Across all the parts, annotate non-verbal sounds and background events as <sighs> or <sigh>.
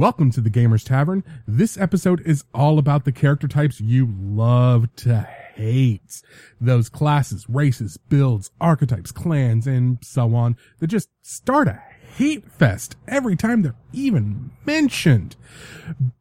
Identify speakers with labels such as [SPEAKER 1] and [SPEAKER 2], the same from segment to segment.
[SPEAKER 1] Welcome to the Gamers Tavern. This episode is all about the character types you love to hate. Those classes, races, builds, archetypes, clans, and so on that just start a hate fest every time they're even mentioned.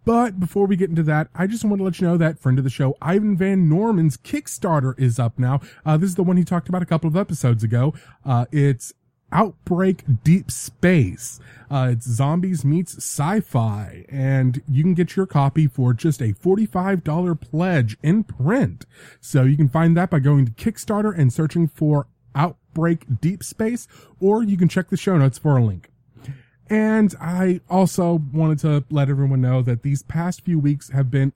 [SPEAKER 1] But before we get into that, I just want to let you know that friend of the show, Ivan Van Norman's Kickstarter is up now. Uh, this is the one he talked about a couple of episodes ago. Uh, it's Outbreak Deep Space. Uh, it's zombies meets sci-fi and you can get your copy for just a $45 pledge in print. So you can find that by going to Kickstarter and searching for Outbreak Deep Space, or you can check the show notes for a link. And I also wanted to let everyone know that these past few weeks have been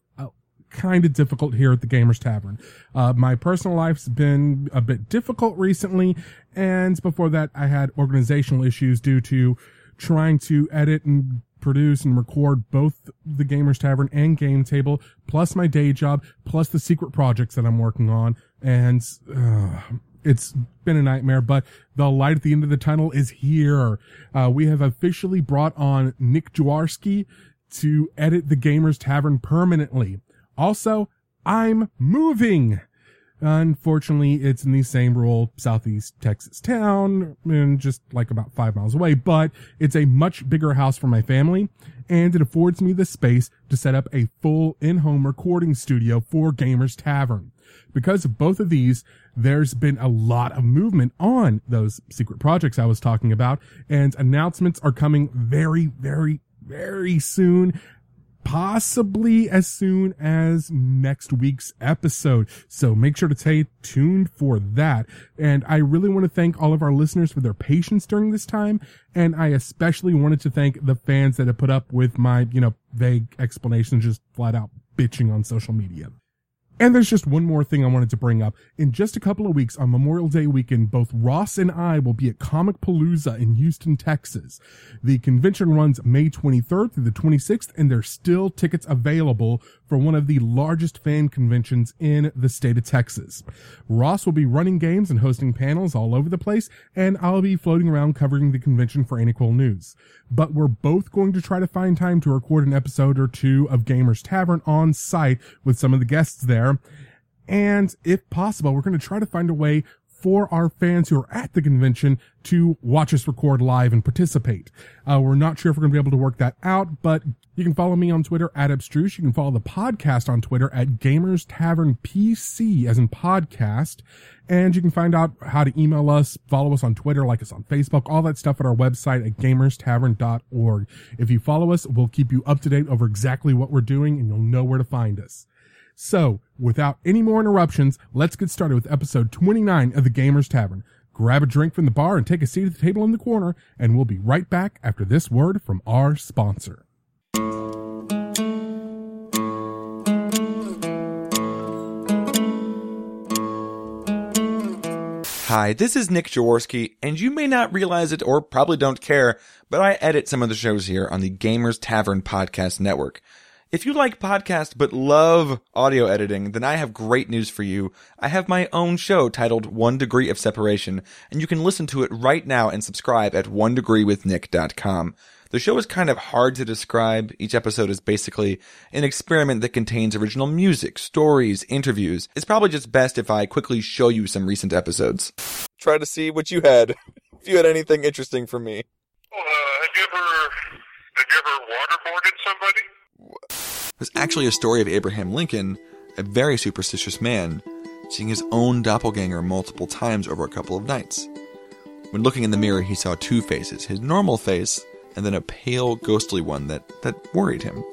[SPEAKER 1] kind of difficult here at the Gamers Tavern. Uh, my personal life's been a bit difficult recently, and before that, I had organizational issues due to trying to edit and produce and record both the Gamers Tavern and Game Table, plus my day job, plus the secret projects that I'm working on, and uh, it's been a nightmare, but the light at the end of the tunnel is here. Uh, we have officially brought on Nick Jaworski to edit the Gamers Tavern permanently. Also, I'm moving. Unfortunately, it's in the same rural southeast Texas town and just like about five miles away, but it's a much bigger house for my family and it affords me the space to set up a full in-home recording studio for Gamers Tavern. Because of both of these, there's been a lot of movement on those secret projects I was talking about and announcements are coming very, very, very soon possibly as soon as next week's episode. So make sure to stay tuned for that. And I really want to thank all of our listeners for their patience during this time. And I especially wanted to thank the fans that have put up with my, you know, vague explanations, just flat out bitching on social media. And there's just one more thing I wanted to bring up. In just a couple of weeks on Memorial Day weekend, both Ross and I will be at Comic Palooza in Houston, Texas. The convention runs May 23rd through the 26th, and there's still tickets available for one of the largest fan conventions in the state of Texas. Ross will be running games and hosting panels all over the place, and I'll be floating around covering the convention for cool news. But we're both going to try to find time to record an episode or two of Gamers Tavern on site with some of the guests there. And if possible, we're going to try to find a way for our fans who are at the convention to watch us record live and participate. Uh, we're not sure if we're going to be able to work that out, but you can follow me on Twitter at Abstruse. You can follow the podcast on Twitter at Gamers Tavern PC as in podcast. And you can find out how to email us, follow us on Twitter, like us on Facebook, all that stuff at our website at gamerstavern.org. If you follow us, we'll keep you up to date over exactly what we're doing and you'll know where to find us. So, without any more interruptions, let's get started with episode 29 of the Gamers Tavern. Grab a drink from the bar and take a seat at the table in the corner, and we'll be right back after this word from our sponsor.
[SPEAKER 2] Hi, this is Nick Jaworski, and you may not realize it or probably don't care, but I edit some of the shows here on the Gamers Tavern Podcast Network. If you like podcasts but love audio editing, then I have great news for you. I have my own show titled One Degree of Separation, and you can listen to it right now and subscribe at onedegreewithnick.com. The show is kind of hard to describe. Each episode is basically an experiment that contains original music, stories, interviews. It's probably just best if I quickly show you some recent episodes. Try to see what you had. <laughs> if you had anything interesting for me.
[SPEAKER 3] Uh, have you ever have you ever waterboarded somebody?
[SPEAKER 2] There's actually a story of Abraham Lincoln, a very superstitious man, seeing his own doppelganger multiple times over a couple of nights. When looking in the mirror, he saw two faces his normal face, and then a pale, ghostly one that, that worried him.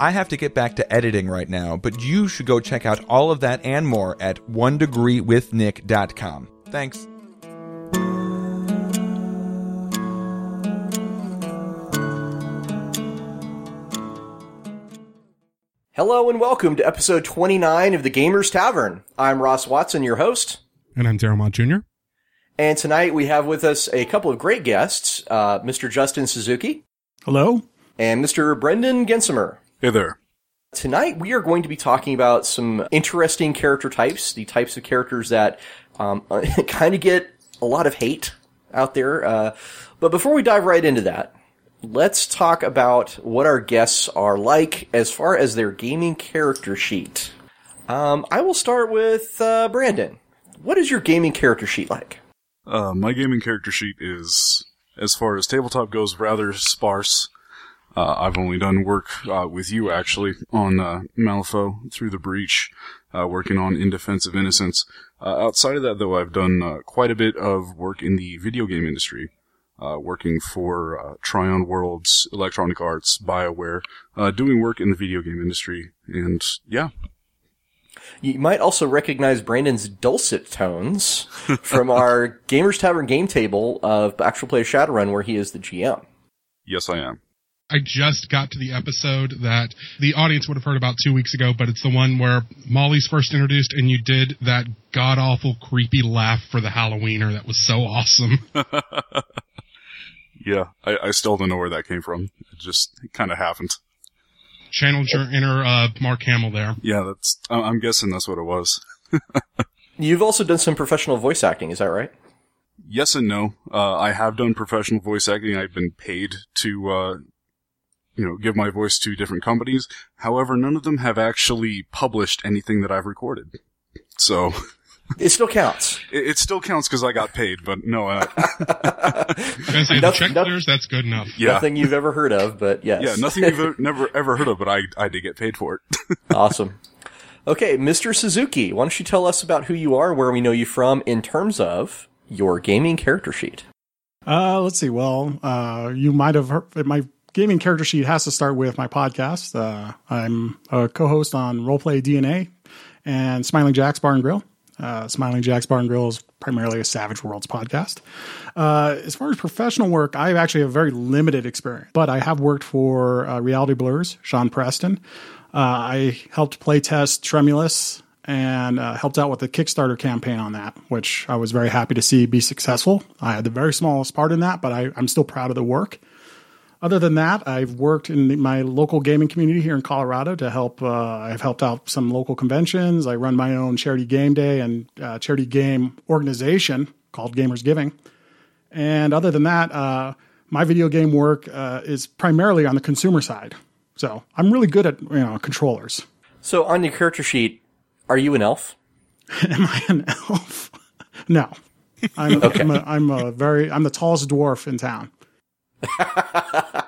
[SPEAKER 2] I have to get back to editing right now, but you should go check out all of that and more at onedegreewithnick.com. Thanks.
[SPEAKER 4] Hello and welcome to episode 29 of the Gamers Tavern. I'm Ross Watson, your host.
[SPEAKER 1] And I'm Darrell Mott Jr.
[SPEAKER 4] And tonight we have with us a couple of great guests, uh, Mr. Justin Suzuki
[SPEAKER 5] Hello?
[SPEAKER 4] and Mr. Brendan Gensimer.
[SPEAKER 5] Hey there.
[SPEAKER 4] Tonight we are going to be talking about some interesting character types, the types of characters that um, <laughs> kind of get a lot of hate out there. Uh, but before we dive right into that, let's talk about what our guests are like as far as their gaming character sheet. Um, I will start with uh, Brandon. What is your gaming character sheet like?
[SPEAKER 5] Uh, my gaming character sheet is, as far as tabletop goes, rather sparse. Uh, I've only done work uh, with you actually on uh, Malifaux through the breach, uh, working on In Defense of Innocence. Uh, outside of that, though, I've done uh, quite a bit of work in the video game industry, working for Trion Worlds, Electronic Arts, Bioware, doing work in the video game industry, and yeah,
[SPEAKER 4] You might also recognize Brandon's dulcet tones <laughs> from our Gamers Tavern game table of Actual Play Shadowrun, where he is the GM.
[SPEAKER 5] yes, I am.
[SPEAKER 6] I just got to the episode that the audience would have heard about two weeks ago, but it's the one where Molly's first introduced and you did that god awful creepy laugh for the Halloweener that was so awesome. <laughs>
[SPEAKER 5] Yeah, I, I still don't know where that came from. It just kind of happened.
[SPEAKER 6] Channeled your inner uh, Mark Hamill there.
[SPEAKER 5] Yeah, that's. I- I'm guessing that's what it was. <laughs>
[SPEAKER 4] You've also done some professional voice acting, is that right?
[SPEAKER 5] Yes and no. Uh, I have done professional voice acting. I've been paid to, uh, you know, give my voice to different companies. However, none of them have actually published anything that I've recorded. So
[SPEAKER 4] It still counts.
[SPEAKER 5] it, it still counts because I got paid. But no, uh, <laughs>
[SPEAKER 6] I was say, the
[SPEAKER 4] Nothing-
[SPEAKER 6] check
[SPEAKER 4] nothing-
[SPEAKER 6] clears, that's good enough.
[SPEAKER 5] yeah,
[SPEAKER 4] Nothing you've ever heard of, but yes.
[SPEAKER 5] yeah, nothing you've ever, <laughs> never ever heard of, but I I did get paid for it. <laughs>
[SPEAKER 4] awesome. Okay, Mr. Suzuki, why don't you tell us about who you are, where we know you from, in terms of your gaming character sheet?
[SPEAKER 7] Uh, let's see. Well, uh, you might have heard my gaming character sheet has to start with my podcast. Uh, I'm a co-host on Roleplay DNA and Smiling Jack's Bar and Grill. Uh, Smiling Jack's Bar and Grill is primarily a Savage Worlds podcast. Uh, as far as professional work, I have actually have very limited experience, but I have worked for uh, Reality Blurs, Sean Preston. Uh, I helped play test Tremulus and uh, helped out with the Kickstarter campaign on that, which I was very happy to see be successful. I had the very smallest part in that, but I, I'm still proud of the work. Other than that, I've worked in the- my local gaming community here in Colorado to help. Uh, I've helped out some local conventions. I run my own charity game day and uh, charity game organization called Gamers Giving. And other than that, uh, my video game work uh, is primarily on the consumer side. So I'm really good at you know controllers.
[SPEAKER 4] So, on your character sheet, are you an elf? <laughs>
[SPEAKER 7] Am I an elf? <laughs> no. I'm, I'm, a, I'm a very I'm the tallest dwarf in town. <laughs>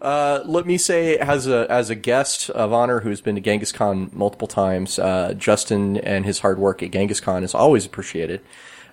[SPEAKER 4] Uh, let me say, as a as a guest of honor who's been to GenghisCon multiple times, uh, Justin and his hard work at GenghisCon is always appreciated.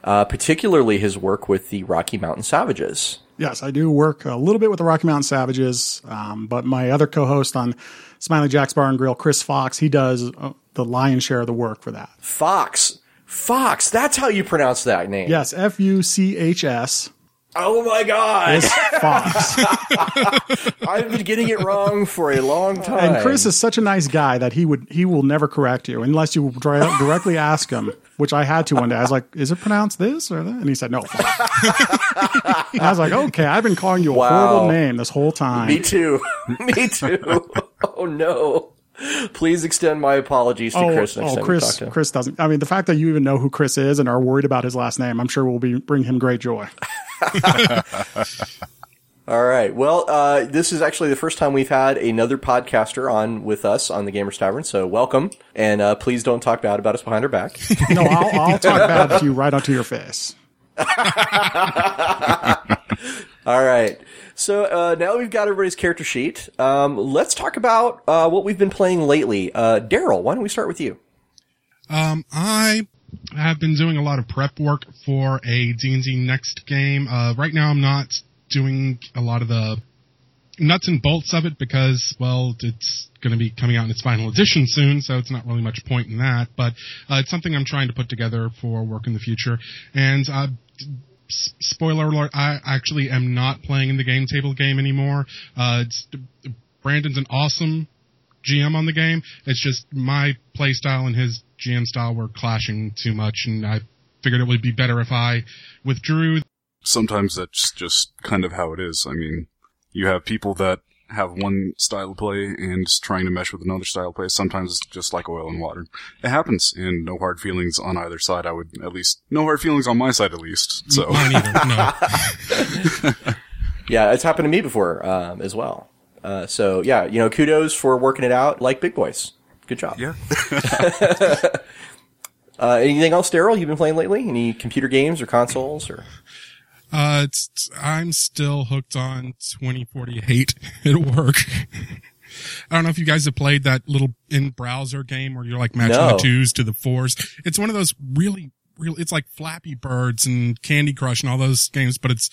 [SPEAKER 4] Uh, particularly his work with the Rocky Mountain Savages.
[SPEAKER 7] Yes, I do work a little bit with the Rocky Mountain Savages, um, but my other co-host on Smiley Jack's Bar and Grill, Chris Fox, he does uh, the lion's share of the work for that.
[SPEAKER 4] Fox, Fox, that's how you pronounce that name.
[SPEAKER 7] Yes, F U C H S
[SPEAKER 4] Oh my God,
[SPEAKER 7] is Fox. <laughs>
[SPEAKER 4] I've been getting it wrong for a long time.
[SPEAKER 7] and Chris is such a nice guy that he would he will never correct you unless you dri- directly ask him. Which I had to one day. I was like, "Is it pronounced this or that?" And he said, "No." <laughs> Fox." I was like, "Okay, I've been calling you a
[SPEAKER 4] Wow.
[SPEAKER 7] horrible name this whole time."
[SPEAKER 4] Me too. <laughs> Me too. oh no. Please extend my apologies to
[SPEAKER 7] Oh,
[SPEAKER 4] Chris
[SPEAKER 7] oh, Chris,
[SPEAKER 4] talk to him.
[SPEAKER 7] Chris doesn't. I mean, the fact that you even know who Chris is and are worried about his last name, I'm sure will be bring him great joy. <laughs>
[SPEAKER 4] All right. Well, uh, this is actually the first time we've had another podcaster on with us on the Gamers Tavern. So welcome, and uh, please don't talk bad about us behind our back.
[SPEAKER 7] No, I'll, I'll talk <laughs> bad to you right onto your face. <laughs>
[SPEAKER 4] All right. So uh, now we've got everybody's character sheet. Um, let's talk about uh, what we've been playing lately. Uh, Daryl, why don't we start with you?
[SPEAKER 6] Um, I have been doing a lot of prep work for a D&D next game. Uh, right now I'm not doing a lot of the nuts and bolts of it because, well, it's going to be coming out in its final edition soon, so it's not really much point in that. But uh, it's something I'm trying to put together for work in the future. And uh, spoiler alert: I actually am not playing in the game table game anymore. Uh, Brandon's an awesome GM on the game. It's just my play style and his GM style were clashing too much, and I figured it would be better if I withdrew.
[SPEAKER 5] Sometimes that's just kind of how it is. I mean, you have people that have one style of play and trying to mesh with another style of play. Sometimes it's just like oil and water. It happens, and no hard feelings on either side. I would at least no hard feelings on my side at least. So
[SPEAKER 6] either. <laughs>
[SPEAKER 4] Yeah, it's happened to me before um, as well. Uh, so yeah, you know, kudos for working it out like big boys. Good job.
[SPEAKER 5] Yeah. <laughs>
[SPEAKER 4] Uh, anything else, Daryl? You've been playing lately? Any computer games or consoles or?
[SPEAKER 6] Uh, I'm still hooked on 2048 <laughs> at work. <laughs> I don't know if you guys have played that little in browser game where you're like matching
[SPEAKER 4] No.
[SPEAKER 6] the twos to the fours. It's one of those really, really, it's like Flappy Birds and Candy Crush and all those games, but it's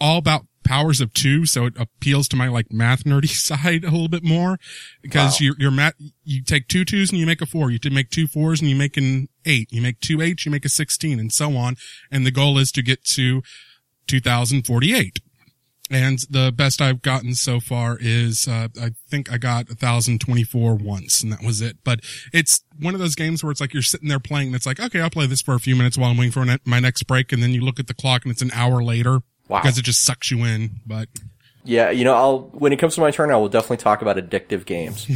[SPEAKER 6] all about powers of two. So it appeals to my like math nerdy <laughs> side a little bit more because
[SPEAKER 4] Wow.
[SPEAKER 6] you're, you're math, you take two twos and you make a four. You make two fours and you make an eight. You make two eights, you make a 16 and so on. And the goal is to get to 2048. And the best I've gotten so far is, uh, I think I got 1024 once and that was it. But it's one of those games where it's like you're sitting there playing and it's like, okay, I'll play this for a few minutes while I'm waiting for my next break. And then you look at the clock and it's an hour later
[SPEAKER 4] Wow.
[SPEAKER 6] because it just sucks you in. But
[SPEAKER 4] Yeah, you know, I'll when it comes to my turn, I will definitely talk about addictive games.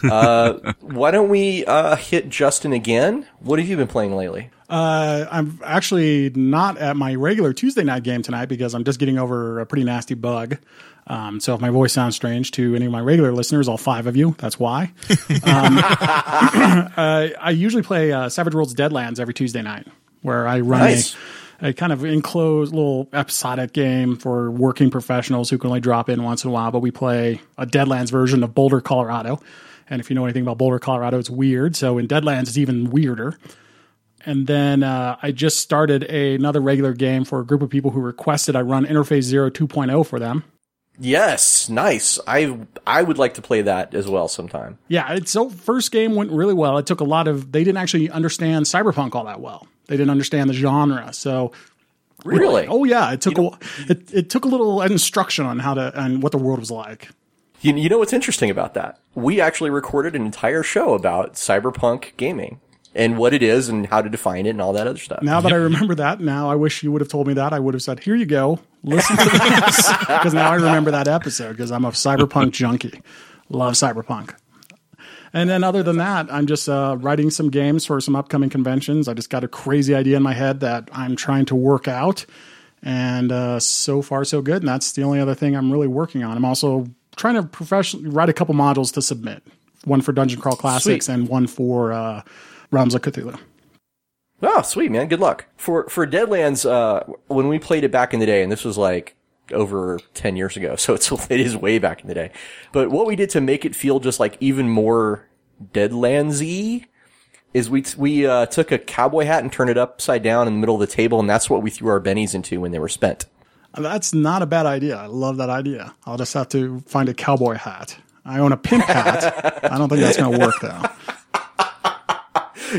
[SPEAKER 4] <laughs> uh, why don't we uh, hit Justin again? What have you been playing lately?
[SPEAKER 7] Uh, I'm actually not at my regular Tuesday night game tonight because I'm just getting over a pretty nasty bug. Um, so if my voice sounds strange to any of my regular listeners, all five of you, that's why. <laughs> um, <clears throat> uh, I usually play uh, Savage Worlds Deadlands every Tuesday night, where I run
[SPEAKER 4] Nice.
[SPEAKER 7] a, a kind of enclosed little episodic game for working professionals who can only drop in once in a while. But we play a Deadlands version of Boulder, Colorado. And if you know anything about Boulder, Colorado, it's weird. So in Deadlands, it's even weirder. And then uh, I just started a, another regular game for a group of people who requested I run Interface Zero 2.0 for them.
[SPEAKER 4] Yes, nice. I I would like to play that as well sometime.
[SPEAKER 7] Yeah, it's so first game went really well. It took a lot of they didn't actually understand cyberpunk all that well. They didn't understand the genre. So
[SPEAKER 4] Really?
[SPEAKER 7] oh yeah, it took a it, it took a little instruction on how to and what the world was like.
[SPEAKER 4] You, you know what's interesting about that? We actually recorded an entire show about cyberpunk gaming and what it is and how to define it and all that other stuff.
[SPEAKER 7] Now that I remember that, now I wish you would have told me that. I would have said, "Here you go, listen to this," <laughs> because now I remember that episode because I'm a cyberpunk junkie. Love cyberpunk. And then, other than that, I'm just uh, writing some games for some upcoming conventions. I just got a crazy idea in my head that I'm trying to work out, and uh, so far so good. And that's the only other thing I'm really working on. I'm also trying to professionally write a couple modules to submit. One for Dungeon Crawl Classics
[SPEAKER 4] Sweet.
[SPEAKER 7] and one for uh, Realms of Cthulhu.
[SPEAKER 4] Oh, sweet man. Good luck. For for Deadlands, uh, when we played it back in the day, and this was like over 10 years ago, <laughs> so it's it is way back in the day. But what we did to make it feel just like even more Deadlandsy is we we uh, took a cowboy hat and turned it upside down in the middle of the table, and that's what we threw our bennies into when they were spent.
[SPEAKER 7] That's not a bad idea. I love that idea. I'll just have to find a cowboy hat. I own a pimp hat. <laughs> I don't think that's going to work though.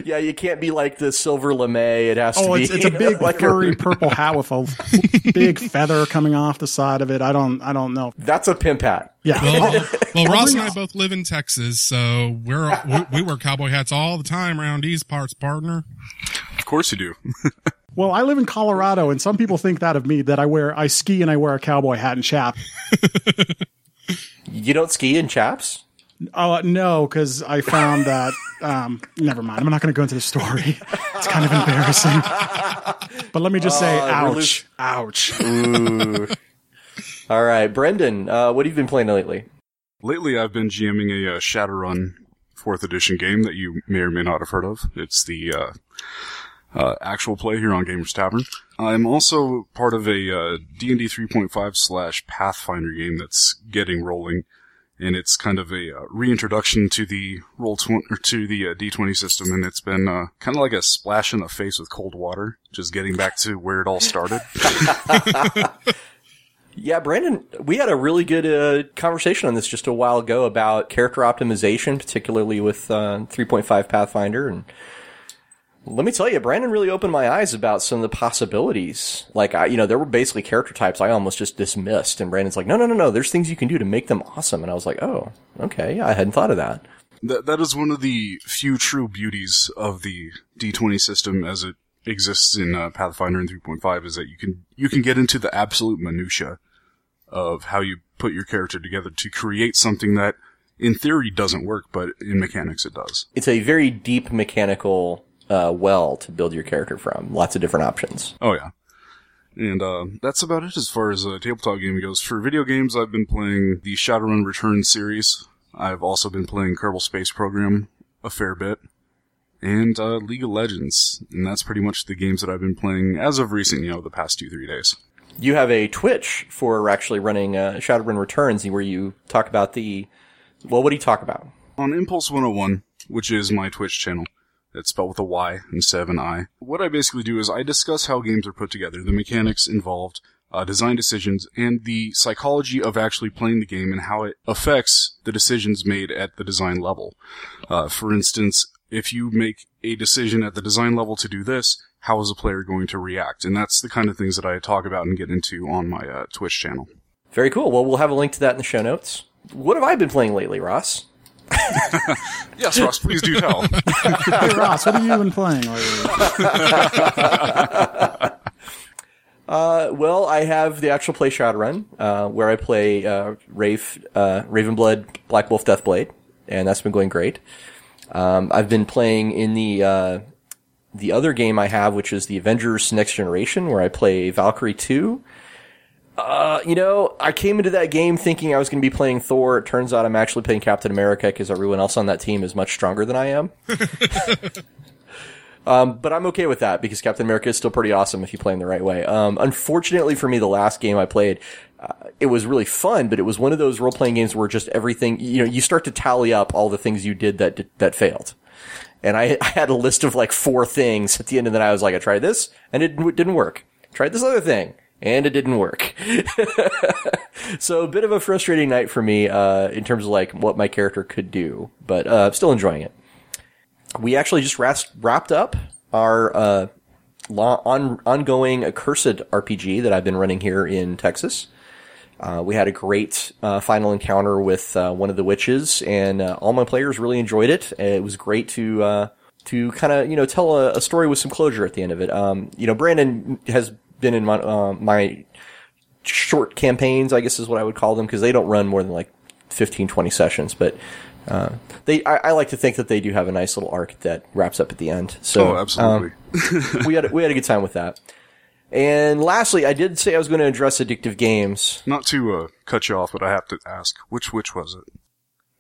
[SPEAKER 4] Yeah, you can't be like the silver lame. It has to
[SPEAKER 7] Oh,
[SPEAKER 4] be
[SPEAKER 7] it's, it's a big <laughs>
[SPEAKER 4] like
[SPEAKER 7] furry purple <laughs> hat with a big feather coming off the side of it. I don't, I don't know.
[SPEAKER 4] That's a pimp hat.
[SPEAKER 7] Yeah.
[SPEAKER 6] well, well <laughs> Ross and I both live in Texas, so we're we, we wear cowboy hats all the time around these parts, partner.
[SPEAKER 5] Of course you do.
[SPEAKER 7] Well, I live in Colorado, and some people think that of me that I wear, I ski and I wear a cowboy hat and chap.
[SPEAKER 4] You don't ski in chaps?
[SPEAKER 7] Oh no, because I found that. Um, never mind. I'm not going to go into the story. It's kind of embarrassing. But let me just say,
[SPEAKER 4] we're lose-
[SPEAKER 7] ouch, ouch. <laughs>
[SPEAKER 4] All right, Brendan, uh, what have you been playing lately?
[SPEAKER 5] Lately, I've been GMing a uh, Shadowrun fourth edition game that you may or may not have heard of. It's the uh, uh, actual play here on Gamers Tavern. I'm also part of a uh, D&D 3.5 slash Pathfinder game that's getting rolling, and it's kind of a uh, reintroduction to the roll tw- or to the uh, D20 system, and it's been uh, kind of like a splash in the face with cold water, just getting back to where it all started. <laughs>
[SPEAKER 4] Yeah, Brandon, we had a really good uh, conversation on this just a while ago about character optimization, particularly with uh, 3.5 Pathfinder. And let me tell you, Brandon really opened my eyes about some of the possibilities. Like, I, you know, there were basically character types I almost just dismissed. And Brandon's like, no, no, no, no, there's things you can do to make them awesome. And I was like, oh, okay, yeah, I hadn't thought of that.
[SPEAKER 5] That that is one of the few true beauties of the D20 system as it exists in uh, Pathfinder and 3.5 is that you can you can get into the absolute minutia of how you put your character together to create something that in theory doesn't work, but in mechanics it does.
[SPEAKER 4] It's a very deep mechanical uh, well to build your character from. Lots of different options.
[SPEAKER 5] Oh yeah. And uh, that's about it as far as uh, tabletop game goes. For video games, I've been playing the Shadowrun Return series. I've also been playing Kerbal Space Program a fair bit. And uh, League of Legends. And that's pretty much the games that I've been playing as of recent, you know, the past two, three days.
[SPEAKER 4] You have a Twitch for actually running uh, Shadowrun Returns where you talk about the. Well, what do you talk about?
[SPEAKER 5] On Impulse 101, which is my Twitch channel. It's spelled with a Y instead of an I. What I basically do is I discuss how games are put together, the mechanics involved, uh, design decisions, and the psychology of actually playing the game and how it affects the decisions made at the design level. Uh, for instance, if you make a decision at the design level to do this, how is a player going to react? And that's the kind of things that I talk about and get into on my uh, Twitch channel.
[SPEAKER 4] Very cool. Well, we'll have a link to that in the show notes. What have I been playing lately, Ross? <laughs>
[SPEAKER 5] Yes, Ross, please do tell. <laughs>
[SPEAKER 7] Hey Ross, what have you been playing lately? <laughs>
[SPEAKER 4] Uh, well, I have the actual play Shadowrun, uh, where I play uh, Rafe, uh, Ravenblood, Black Wolf, Deathblade, and that's been going great. Um, I've been playing in the uh, the other game I have, which is the Avengers Next Generation, where I play Valkyrie two. Uh, you know, I came into that game thinking I was going to be playing Thor. It turns out I'm actually playing Captain America because everyone else on that team is much stronger than I am. <laughs> Um, but I'm okay with that because Captain America is still pretty awesome if you play him the right way. Um, unfortunately for me, the last game I played, uh, it was really fun, but it was one of those role playing games where just everything, you know, you start to tally up all the things you did that that failed. And I, I had a list of like four things at the end of the night. I was like, I tried this and it didn't- didn't work. Tried this other thing and it didn't work. <laughs> so a bit of a frustrating night for me, uh, in terms of like what my character could do, but, uh, still enjoying it we actually just wrapped, up our uh, on, ongoing accursed RPG that I've been running here in Texas. Uh, we had a great uh, final encounter with uh, one of the witches, and uh, all my players really enjoyed it. It was great to uh, to kind of you know tell a, a story with some closure at the end of it. Um, you know, Brandon has been in my, uh, my short campaigns, I guess is what I would call them, because they don't run more than like 15, 20 sessions, but uh, they I, I like to think that they do have a nice little arc that wraps up at the end. So
[SPEAKER 5] Oh, absolutely.
[SPEAKER 4] um, we had a- we had a good time with that. And lastly, I did say I was going to address addictive games.
[SPEAKER 5] Not to uh, cut you off, but I have to ask, which which was it?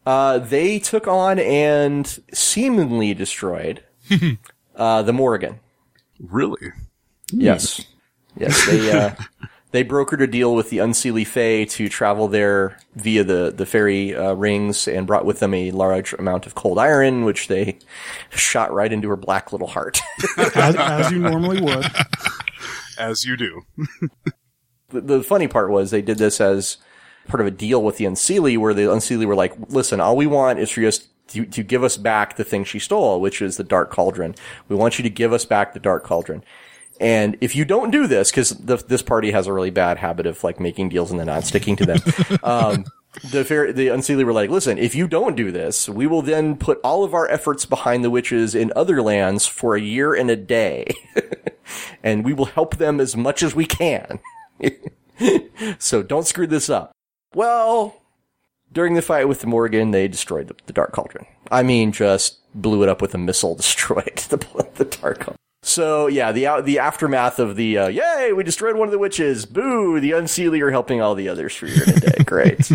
[SPEAKER 4] Uh, they took on and seemingly destroyed <laughs> uh, the Morrigan.
[SPEAKER 5] Really?
[SPEAKER 4] Yes, yes. They uh, <laughs> they brokered a deal with the Unseelie Fae to travel there via the the fairy uh, rings, and brought with them a large amount of cold iron, which they shot right into her black little heart. <laughs>
[SPEAKER 7] As, as you normally would.
[SPEAKER 5] As you do. <laughs>
[SPEAKER 4] the, the funny part was they did this as part of a deal with the Unseelie, where the Unseelie were like, "Listen, all we want is for you to, to give us back the thing she stole, which is the Dark Cauldron. We want you to give us back the Dark Cauldron." And if you don't do this, because this party has a really bad habit of like making deals and then not sticking to them, <laughs> um, the fair, the Unseelie were like, "Listen, if you don't do this, we will then put all of our efforts behind the witches in other lands for a year and a day, <laughs> and we will help them as much as we can." <laughs> so don't screw this up. Well, during the fight with the Morgan, they destroyed the, the Dark Cauldron. I mean, just blew it up with a missile, destroyed the, the Dark Cauldron. So yeah, the out- the aftermath of the uh, yay, we destroyed one of the witches. Boo! The Unseelie are helping all the others for a year and a day. Great.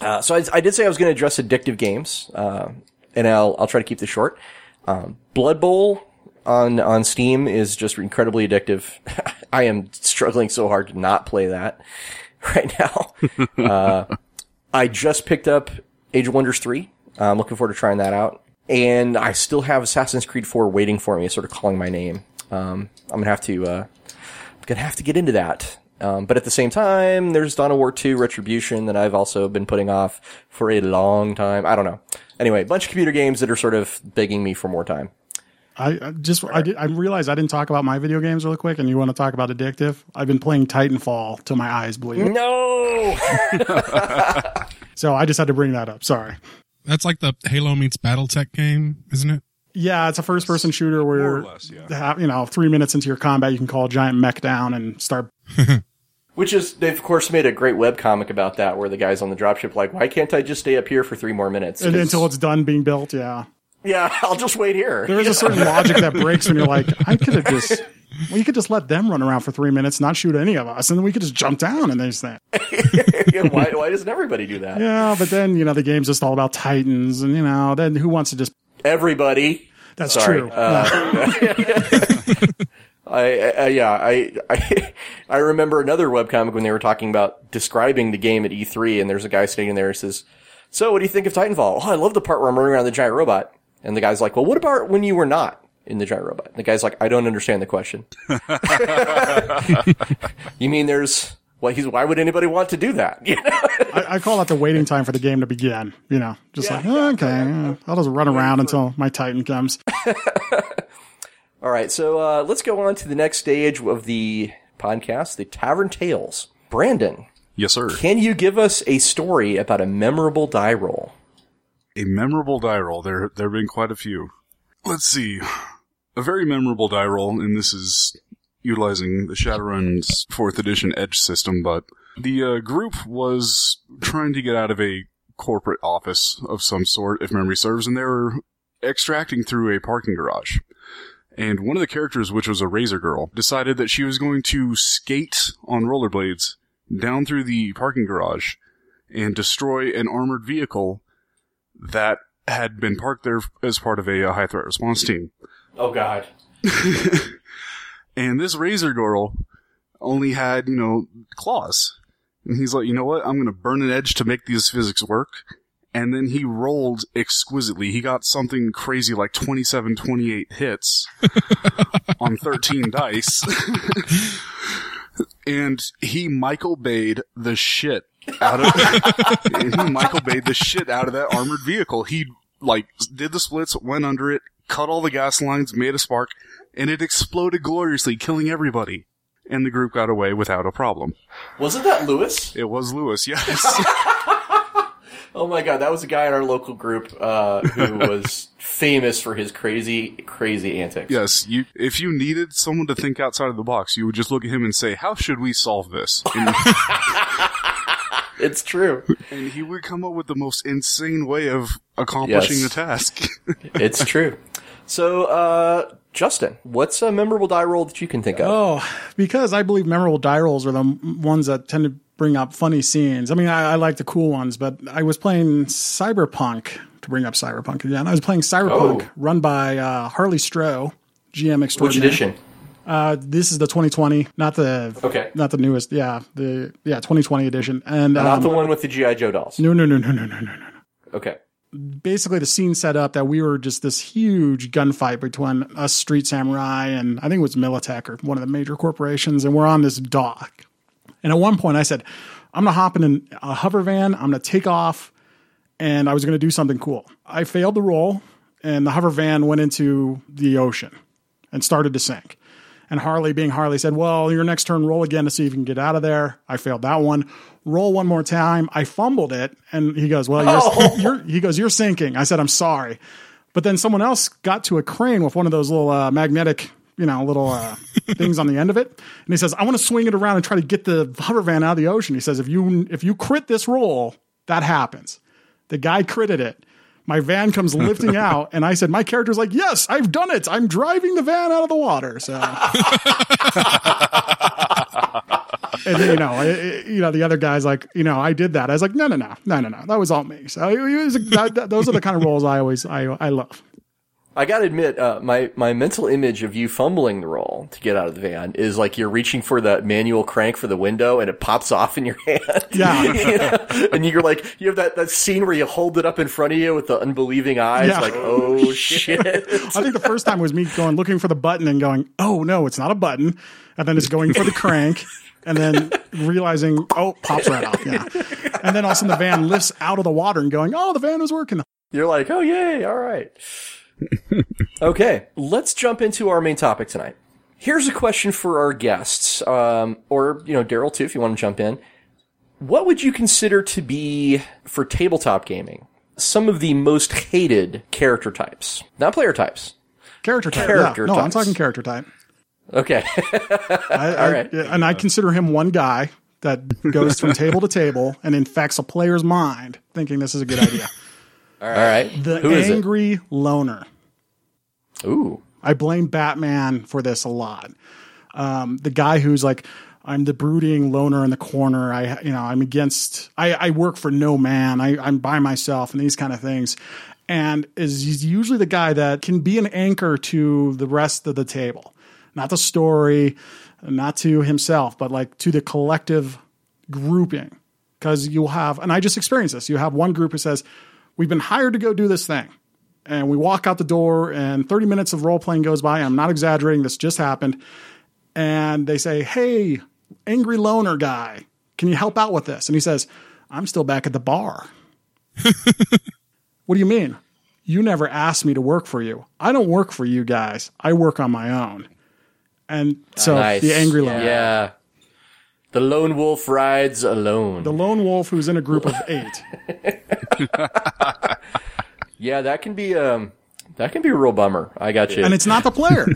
[SPEAKER 4] uh, so I, I did say I was going to address addictive games, uh, and I'll I'll try to keep this short. Um, Blood Bowl on on Steam is just incredibly addictive. <laughs> I am struggling so hard to not play that <laughs> right now. <laughs> uh, I just picked up Age of Wonders 3. Uh, I'm looking forward to trying that out. And I still have Assassin's Creed 4 waiting for me, sort of calling my name. Um, I'm gonna have to, uh, I'm gonna have to get into that. Um, but at the same time, there's Dawn of War 2 Retribution that I've also been putting off for a long time. I don't know. Anyway, a bunch of computer games that are sort of begging me for more time.
[SPEAKER 7] I I just I, did, I realized I didn't talk about my video games really quick, and you want to talk about addictive? I've been playing Titanfall till my eyes bleed,
[SPEAKER 4] No! <laughs>
[SPEAKER 7] so I just had to bring that up. Sorry.
[SPEAKER 6] That's like the Halo meets BattleTech game, isn't it?
[SPEAKER 7] Yeah, it's a first-person shooter where
[SPEAKER 5] less, yeah.
[SPEAKER 7] ha- you know three minutes into your combat, you can call a giant mech down and start. <laughs>
[SPEAKER 4] Which is, they've of course made a great web comic about that where the guy's on the dropship like, why can't I just stay up here for three more minutes?
[SPEAKER 7] And
[SPEAKER 4] 'Cause-
[SPEAKER 7] until it's done being built, yeah.
[SPEAKER 4] yeah, <laughs> I'll just wait here.
[SPEAKER 7] There is a certain logic that breaks when you're like, I could have just well, you could just let them run around for three minutes, not shoot any of us, and then we could just jump down and there's <laughs> that.
[SPEAKER 4] why, why doesn't everybody do that?
[SPEAKER 7] Yeah, but then you know the game's just all about titans, and you know then who wants to just?
[SPEAKER 4] Everybody.
[SPEAKER 7] That's
[SPEAKER 4] Sorry,
[SPEAKER 7] true.
[SPEAKER 4] uh, <laughs> I, I yeah, I, I I remember another webcomic when they were talking about describing the game at E3, and there's a guy standing there who says, "So, what do you think of Titanfall?" Oh, I love the part where I'm running around the giant robot. And the guy's like, "Well, what about when you were not in the giant robot?" The guy's like, "I don't understand the question." <laughs> you mean there's well, he's why would anybody want to do that? <laughs> You know?
[SPEAKER 7] I, I call that the waiting time for the game to begin. You know, just
[SPEAKER 4] Yeah,
[SPEAKER 7] like
[SPEAKER 4] yeah,
[SPEAKER 7] "Oh, okay, yeah, I'll just run around until my titan comes. <laughs>
[SPEAKER 4] All right, so uh, let's go on to the next stage of the podcast, the Tavern Tales. Brandon,
[SPEAKER 5] Yes, sir.
[SPEAKER 4] can you give us a story about a memorable die roll?
[SPEAKER 5] A memorable die roll. There, there have been quite a few. Let's see. A very memorable die roll, and this is utilizing the Shadowrun's fourth edition Edge system, but the uh, group was trying to get out of a corporate office of some sort, if memory serves, and they were extracting through a parking garage. And one of the characters, which was a Razor Girl, decided that she was going to skate on rollerblades down through the parking garage and destroy an armored vehicle that had been parked there as part of a, uh high threat response team.
[SPEAKER 4] Oh God. <laughs>
[SPEAKER 5] And this Razor Girl only had, you know, claws. And he's like, you know what? I'm going to burn an edge to make these physics work. And then he rolled exquisitely. He got something crazy like 27, 28 hits <laughs> on 13 dice. <laughs> and he Michael Bayed the shit out of, and he Michael Bayed the shit out of that armored vehicle. He like did the splits, went under it, cut all the gas lines, made a spark, and it exploded gloriously, killing everybody. And the group got away without a problem.
[SPEAKER 4] Wasn't that Lewis?
[SPEAKER 5] It was Lewis, <laughs> yes. <laughs>
[SPEAKER 4] Oh my God, that was a guy in our local group uh, who <laughs> was famous for his crazy, crazy antics.
[SPEAKER 5] yes, you, if you needed someone to think outside of the box, you would just look at him and say, how should we solve this? And,
[SPEAKER 4] It's true.
[SPEAKER 5] and he would come up with the most insane way of accomplishing
[SPEAKER 4] Yes.
[SPEAKER 5] the task.
[SPEAKER 4] It's true. So, uh, Justin, what's a memorable die roll that you can think of?
[SPEAKER 7] Oh, because I believe memorable die rolls are the ones that tend to bring up funny scenes. I mean, I, I like the cool ones, but I was playing Cyberpunk to bring up Cyberpunk again. I was playing Cyberpunk,
[SPEAKER 4] Oh.
[SPEAKER 7] run by uh, Harley Stroh, GM
[SPEAKER 4] Which edition?
[SPEAKER 7] Uh, this is the 2020, not the
[SPEAKER 4] Okay.
[SPEAKER 7] not the newest. Yeah, the yeah 2020 edition. And
[SPEAKER 4] Not
[SPEAKER 7] um,
[SPEAKER 4] the one with the GI Joe dolls.
[SPEAKER 7] no, no, no, no, no, no, no, no.
[SPEAKER 4] Okay.
[SPEAKER 7] Basically the scene set up that we were just this huge gunfight between us street samurai and I think it was Militech or one of the major corporations, and we're on this dock. And at one point I said, I'm gonna hop in a hover van, I'm gonna take off, and I was gonna do something cool. I failed the roll, and the hover van went into the ocean and started to sink. And Harley, being Harley, said, Well, your next turn, roll again to see if you can get out of there. I failed that one. Roll one more time. I fumbled it. And he goes, Well, you're, <laughs> you're, he goes, You're sinking. I said, I'm sorry. But then someone else got to a crane with one of those little uh, magnetic, you know, little uh, <laughs> things on the end of it. And he says, I want to swing it around and try to get the hover van out of the ocean. He says, If you, if you crit this roll, that happens. The guy critted it. My van comes <laughs> lifting out, and I said, "My character's like, yes, I've done it. I'm driving the van out of the water." So, and then, you know, it- you know, the other guy's like, you know, I did that. I was like, no, no, no, no, no, no, that was all me. So, it was, that, that- those are the kind of roles I always, I, I love.
[SPEAKER 4] I gotta admit, uh, my, my mental image of you fumbling the roll to get out of the van is like you're reaching for the manual crank for the window and it pops off in your <laughs> hand.
[SPEAKER 7] Yeah. <laughs>
[SPEAKER 4] You know? And you're like, you have that, that scene where you hold it up in front of you with the unbelieving eyes,
[SPEAKER 7] Yeah.
[SPEAKER 4] like, oh <laughs> shit.
[SPEAKER 7] I think the first time was me going looking for the button and going, oh no, it's not a button, and then it's going for the crank, and then realizing, oh, pops right off, yeah, and then all of a sudden the van lifts out of the water and going, oh, the van was working.
[SPEAKER 4] You're like, oh yay, all right. <laughs> okay, let's jump into our main topic tonight. Here's a question for our guests, um, or you know, Daryl too, if you want to jump in. What would you consider to be for tabletop gaming some of the most hated character types, not player types?
[SPEAKER 7] Character type,
[SPEAKER 4] Character
[SPEAKER 7] yeah. No, I'm talking character type.
[SPEAKER 4] Okay, <laughs>
[SPEAKER 7] I, I-
[SPEAKER 4] right.
[SPEAKER 7] and I consider him one guy that goes from table to table and infects a player's mind, thinking this is a good idea.
[SPEAKER 4] all right.
[SPEAKER 7] The
[SPEAKER 4] Who
[SPEAKER 7] angry loner.
[SPEAKER 4] Ooh,
[SPEAKER 7] I blame Batman for this a lot. um, the guy who's like, I'm the brooding loner in the corner. I, you know, I'm against, I, I work for no man. I, I'm by myself and these kind of things. And is he's usually the guy that can be an anchor to the rest of the table, not the story, not to himself, but like to the collective grouping. Cause you'll have, and I just experienced this. You have one group who says, we've been hired to go do this thing and we walk out the door and 30 minutes of role playing goes by. I'm not exaggerating. This just happened. And they say, Hey, angry loner guy, can you help out with this? And he says, I'm still back at the bar. <laughs> what do you mean? You never asked me to work for you. I don't work for you guys. I work on my own. And so
[SPEAKER 4] Nice.
[SPEAKER 7] the angry loner.
[SPEAKER 4] Yeah. The lone wolf rides alone.
[SPEAKER 7] The lone wolf who's in a group of <laughs> eight. <laughs>
[SPEAKER 4] yeah, that can be um that can be a real bummer. I got you.
[SPEAKER 7] and it's not the <laughs> player.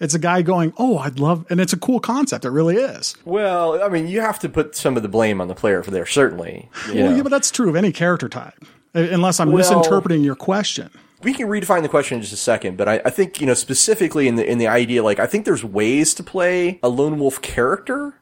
[SPEAKER 7] It's a guy going, Oh, I'd love, and it's a cool concept. It really is.
[SPEAKER 4] well, I mean, you have to put some of the blame on the player for there, certainly.
[SPEAKER 7] Well,
[SPEAKER 4] know.
[SPEAKER 7] yeah, but that's true of any character type, unless I'm
[SPEAKER 4] Well-
[SPEAKER 7] misinterpreting your question.
[SPEAKER 4] We can redefine the question in just a second, but I, I think you know specifically in the in the idea, like I think there's ways to play a lone wolf character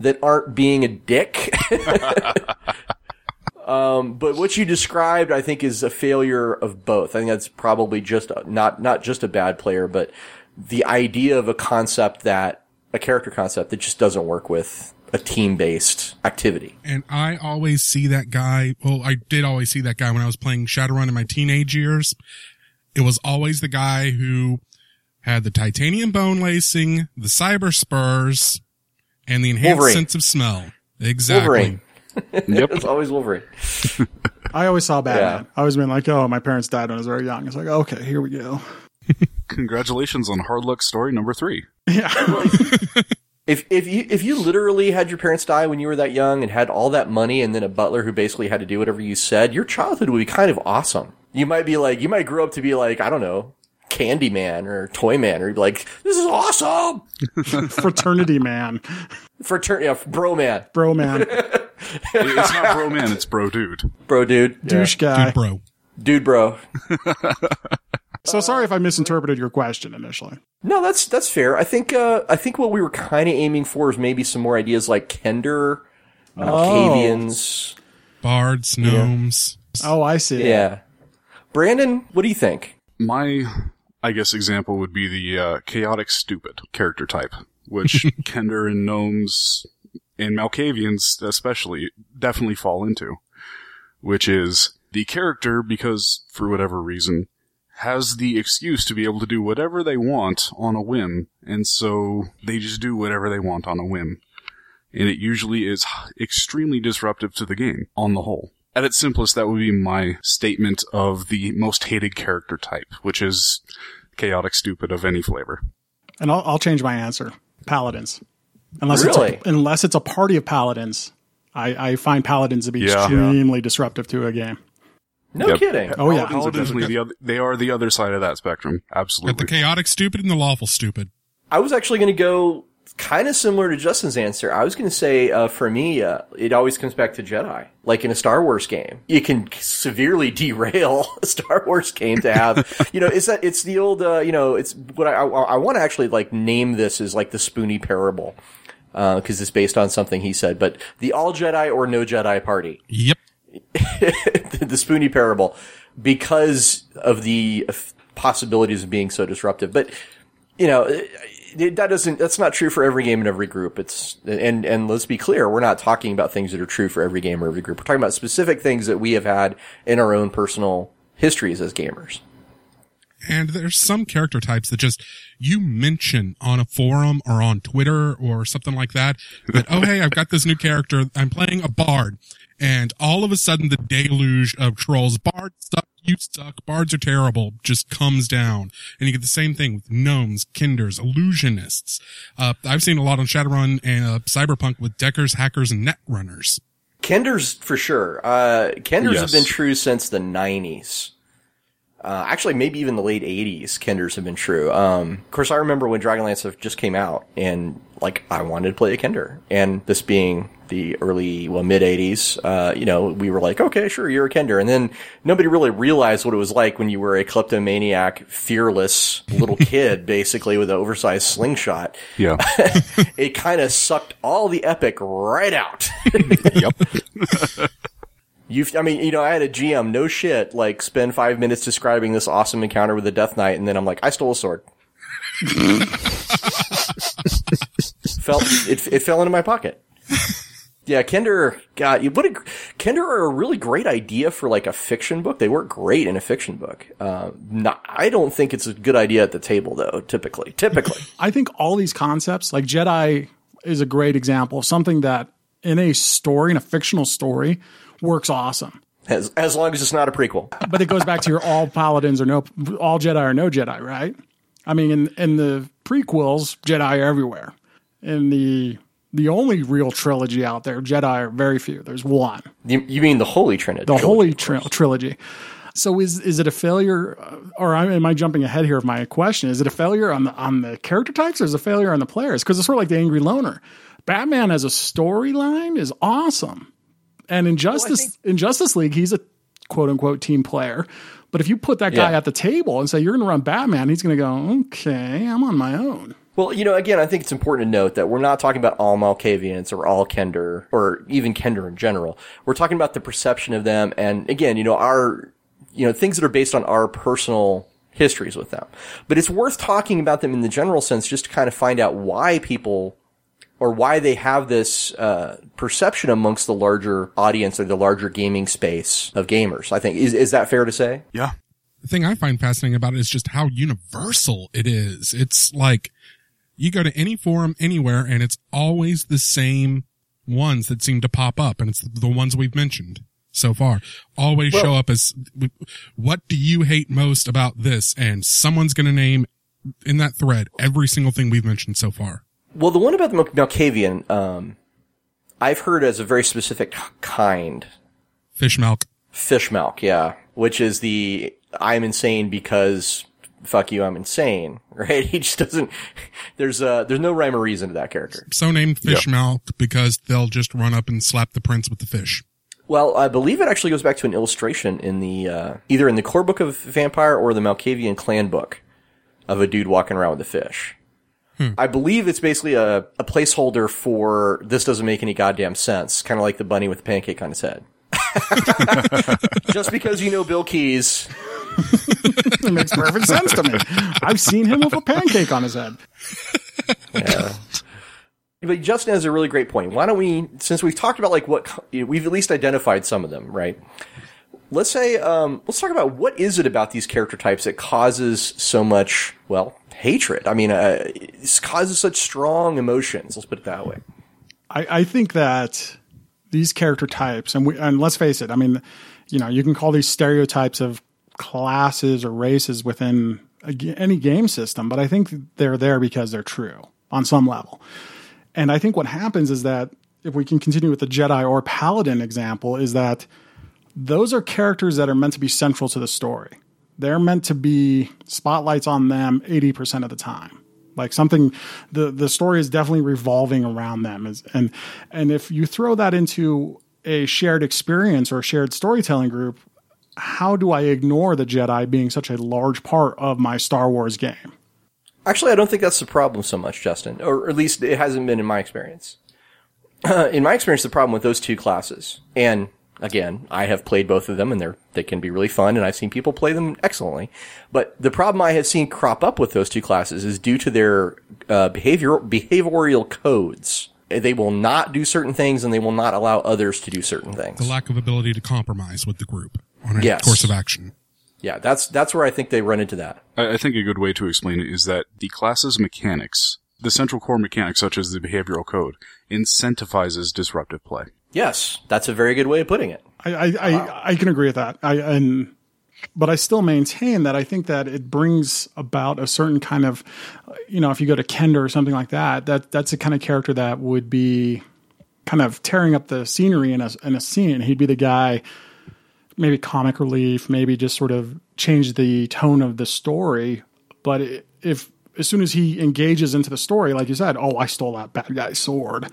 [SPEAKER 4] that aren't being a dick. <laughs> um, but what you described, I think, is a failure of both. I think that's probably just a, not not just a bad player, but the idea of a concept that a character concept that just doesn't work with a team based activity.
[SPEAKER 6] And I always see that guy. Well, I did always see that guy when I was playing Shadowrun in my teenage years. It was always the guy who had the titanium bone lacing, the cyber spurs, and the enhanced
[SPEAKER 4] Wolverine.
[SPEAKER 6] sense of smell. Exactly.
[SPEAKER 4] Wolverine.
[SPEAKER 5] Yep. <laughs>
[SPEAKER 4] It's always Wolverine.
[SPEAKER 7] I always saw Batman.
[SPEAKER 4] Yeah.
[SPEAKER 7] I always been like, oh, my parents died when I was very young. It's like, okay, here we go. <laughs>
[SPEAKER 5] Congratulations on Hard Luck story number three.
[SPEAKER 7] Yeah. <laughs>
[SPEAKER 4] If if you if you literally had your parents die when you were that young and had all that money and then a butler who basically had to do whatever you said, your childhood would be kind of awesome. You might be like you might grow up to be like, I don't know, Candyman or Toyman, or you'd be like, This is awesome. <laughs>
[SPEAKER 7] Fraternity man.
[SPEAKER 4] Fraternity yeah, bro man.
[SPEAKER 7] Bro man.
[SPEAKER 5] It's not bro man, it's bro dude.
[SPEAKER 4] Bro dude. Yeah.
[SPEAKER 7] Douche guy.
[SPEAKER 6] Dude, bro.
[SPEAKER 4] Dude bro. <laughs>
[SPEAKER 7] So sorry if I misinterpreted your question initially.
[SPEAKER 4] No, that's that's fair. I think uh I think what we were kinda aiming for is maybe some more ideas like Kender, Malkavians.
[SPEAKER 6] Bards, gnomes.
[SPEAKER 7] Oh, I see.
[SPEAKER 4] Yeah. Brandon, what do you think?
[SPEAKER 5] My, I guess, example would be the uh, chaotic stupid character type, which <laughs> Kender and gnomes and Malkavians especially definitely fall into, which is the character because for whatever reason has the excuse to be able to do whatever they want on a whim, and so they just do whatever they want on a whim. And it usually is extremely disruptive to the game on the whole. At its simplest, that would be my statement of the most hated character type, which is chaotic stupid of any flavor.
[SPEAKER 7] And I'll, I'll change my answer. Paladins. Unless
[SPEAKER 4] Really?
[SPEAKER 7] it's a, unless it's a party of paladins, I, I find paladins to be
[SPEAKER 5] Yeah.
[SPEAKER 7] extremely disruptive to a game.
[SPEAKER 4] No
[SPEAKER 5] Yep.
[SPEAKER 4] kidding.
[SPEAKER 7] Oh yeah.
[SPEAKER 5] Paladins are the other, they are the other side of that spectrum. Absolutely.
[SPEAKER 6] Got the chaotic stupid and the lawful stupid.
[SPEAKER 4] I was actually going to go kind of similar to Justin's answer. I was going to say, uh, for me, uh, it always comes back to Jedi. Like in a Star Wars game, you can severely <laughs> derail a Star Wars game to have, <laughs> you know, it's that, it's the old, uh, you know, it's what I, I, I want to actually like name this as like the Spoony parable. Uh, cause it's based on something he said, but the all Jedi or no Jedi party.
[SPEAKER 6] Yep. <laughs>
[SPEAKER 4] the Spoony parable because of the possibilities of being so disruptive. But you know, that doesn't. That's not true for every game and every group. It's and and let's be clear, we're not talking about things that are true for every game or every group. We're talking about specific things that we have had in our own personal histories as gamers.
[SPEAKER 6] And there's some character types that just you mention on a forum or on Twitter or something like that that, oh, hey, I've got this new character. I'm playing a bard. And all of a sudden the deluge of trolls, bard suck, you suck, bards are terrible, just comes down. And you get the same thing with gnomes, kenders, illusionists. Uh, I've seen a lot on Shadowrun and uh, Cyberpunk with deckers, hackers, and net runners.
[SPEAKER 4] Kenders for sure. Uh, Kenders
[SPEAKER 5] Yes.
[SPEAKER 4] have been true since the '90s. Uh, actually, maybe even the late '80s. Kenders have been true. Um, of course, I remember when Dragonlance just came out, and like I wanted to play a Kender, and this being the early, well, mid 80s, uh, you know, we were like, okay, sure, you're a Kender. And then nobody really realized what it was like when you were a kleptomaniac, fearless little <laughs> kid, basically, with an oversized slingshot.
[SPEAKER 5] Yeah. <laughs>
[SPEAKER 4] It kind of sucked all the epic right out. <laughs>
[SPEAKER 2] yep.
[SPEAKER 4] You've, I mean, you know, I had a GM, no shit, like spend five minutes describing this awesome encounter with the Death Knight, and then I'm like, I stole a sword. fell, it, it fell into my pocket. Yeah, Kender, God, you- what a, Kender are a really great idea for like a fiction book. They work great in a fiction book. Uh, not, I don't think it's a good idea at the table though, typically. Typically. <laughs>
[SPEAKER 7] I think all these concepts, like Jedi is a great example of something that in a story, in a fictional story, works awesome.
[SPEAKER 4] As, as long as it's not a prequel. <laughs>
[SPEAKER 7] But it goes back to your all paladins or no, all Jedi or no Jedi, right? I mean, in, in the prequels, Jedi are everywhere. In the the only real trilogy out there, Jedi are very few. There's one.
[SPEAKER 4] You, you mean the Holy Trinity?
[SPEAKER 7] the Holy tri- Trilogy. So is is it a failure, uh, or am I jumping ahead here of my question? Is it a failure on the on the character types, or is it a failure on the players? Because it's sort of like the Angry Loner. Batman as a storyline is awesome, and in Justice in Justice League, he's a quote unquote team player. But if you put that guy
[SPEAKER 4] Yeah.
[SPEAKER 7] at the table and say you're going to run Batman, he's going to go, okay, I'm on my own.
[SPEAKER 4] Well, you know, again, I think it's important to note that we're not talking about all Malkavians or all Kender or even Kender in general. We're talking about the perception of them and again, you know, our, you know, things that are based on our personal histories with them. But it's worth talking about them in the general sense just to kind of find out why people or why they have this uh, perception amongst the larger audience or the larger gaming space of gamers. I think is is that fair to say?
[SPEAKER 5] Yeah.
[SPEAKER 6] the thing I find fascinating about it is just how universal it is. It's like you go to any forum anywhere and it's always the same ones that seem to pop up and it's the ones we've mentioned so far always show up as what do you hate most about this? And someone's going to name in that thread every single thing we've mentioned so far.
[SPEAKER 4] Well, the one about the Mal- Malkavian, um, I've heard as a very specific kind
[SPEAKER 6] Fish milk.
[SPEAKER 4] fish milk, yeah, which is the I'm insane because fuck you, I'm insane, <laughs> right? He just doesn't. There's uh there's no rhyme or reason to that character.
[SPEAKER 6] So named fish milk because they'll just run up and slap the prince with the fish.
[SPEAKER 4] Well, I believe it actually goes back to an illustration in the uh, either in the core book of Vampire or the Malkavian clan book of a dude walking around with a fish. I believe it's basically a, a placeholder for this doesn't make any goddamn sense, kind of like the bunny with the pancake on his head. <laughs> Just because you know Bill Keys
[SPEAKER 7] It makes perfect sense to me. I've seen him with a pancake on his head.
[SPEAKER 4] But Justin has a really great point. Why don't we, since we've talked about like what we've at least identified some of them, right? Let's say, um, let's talk about what is it about these character types that causes so much, well, hatred. I mean, uh, it causes such strong emotions. Let's put it that way.
[SPEAKER 7] I, I think that these character types, and we, and let's face it, I mean, you know, you can call these stereotypes of classes or races within any game system, but I think they're there because they're true on some level. And I think what happens is that if we can continue with the Jedi or Paladin example, is that those are characters that are meant to be central to the story. They're meant to be spotlights on them 80% of the time. Like something, the, the story is definitely revolving around them. And, and if you throw that into a shared experience or a shared storytelling group, how do I ignore the Jedi being such a large part of my Star Wars game?
[SPEAKER 4] Actually, I don't think that's the problem so much, Justin, or at least it hasn't been in my experience. <clears throat> in my experience, the problem with those two classes, and again, I have played both of them, and they're they can be really fun, and I've seen people play them excellently. But the problem I have seen crop up with those two classes is due to their uh, behavior behavioral codes. They will not do certain things, and they will not allow others to do certain things.
[SPEAKER 6] The lack of ability to compromise with the group on a
[SPEAKER 4] Yes.
[SPEAKER 6] course of action.
[SPEAKER 4] yeah, that's that's where I think they run into that.
[SPEAKER 5] I, I think a good way to explain it is that the class's mechanics, the central core mechanics such as the behavioral code, incentivizes disruptive play.
[SPEAKER 4] Yes, that's a very good way of putting it.
[SPEAKER 7] I I, I, I can agree with that. I and but I still maintain that I think that it brings about a certain kind of, you know, if you go to Kender or something like that, that that's a kind of character that would be kind of tearing up the scenery in a in a scene. He'd be the guy, maybe comic relief, maybe just sort of change the tone of the story. But if as soon as he engages into the story, like you said, oh, I stole that bad guy's sword,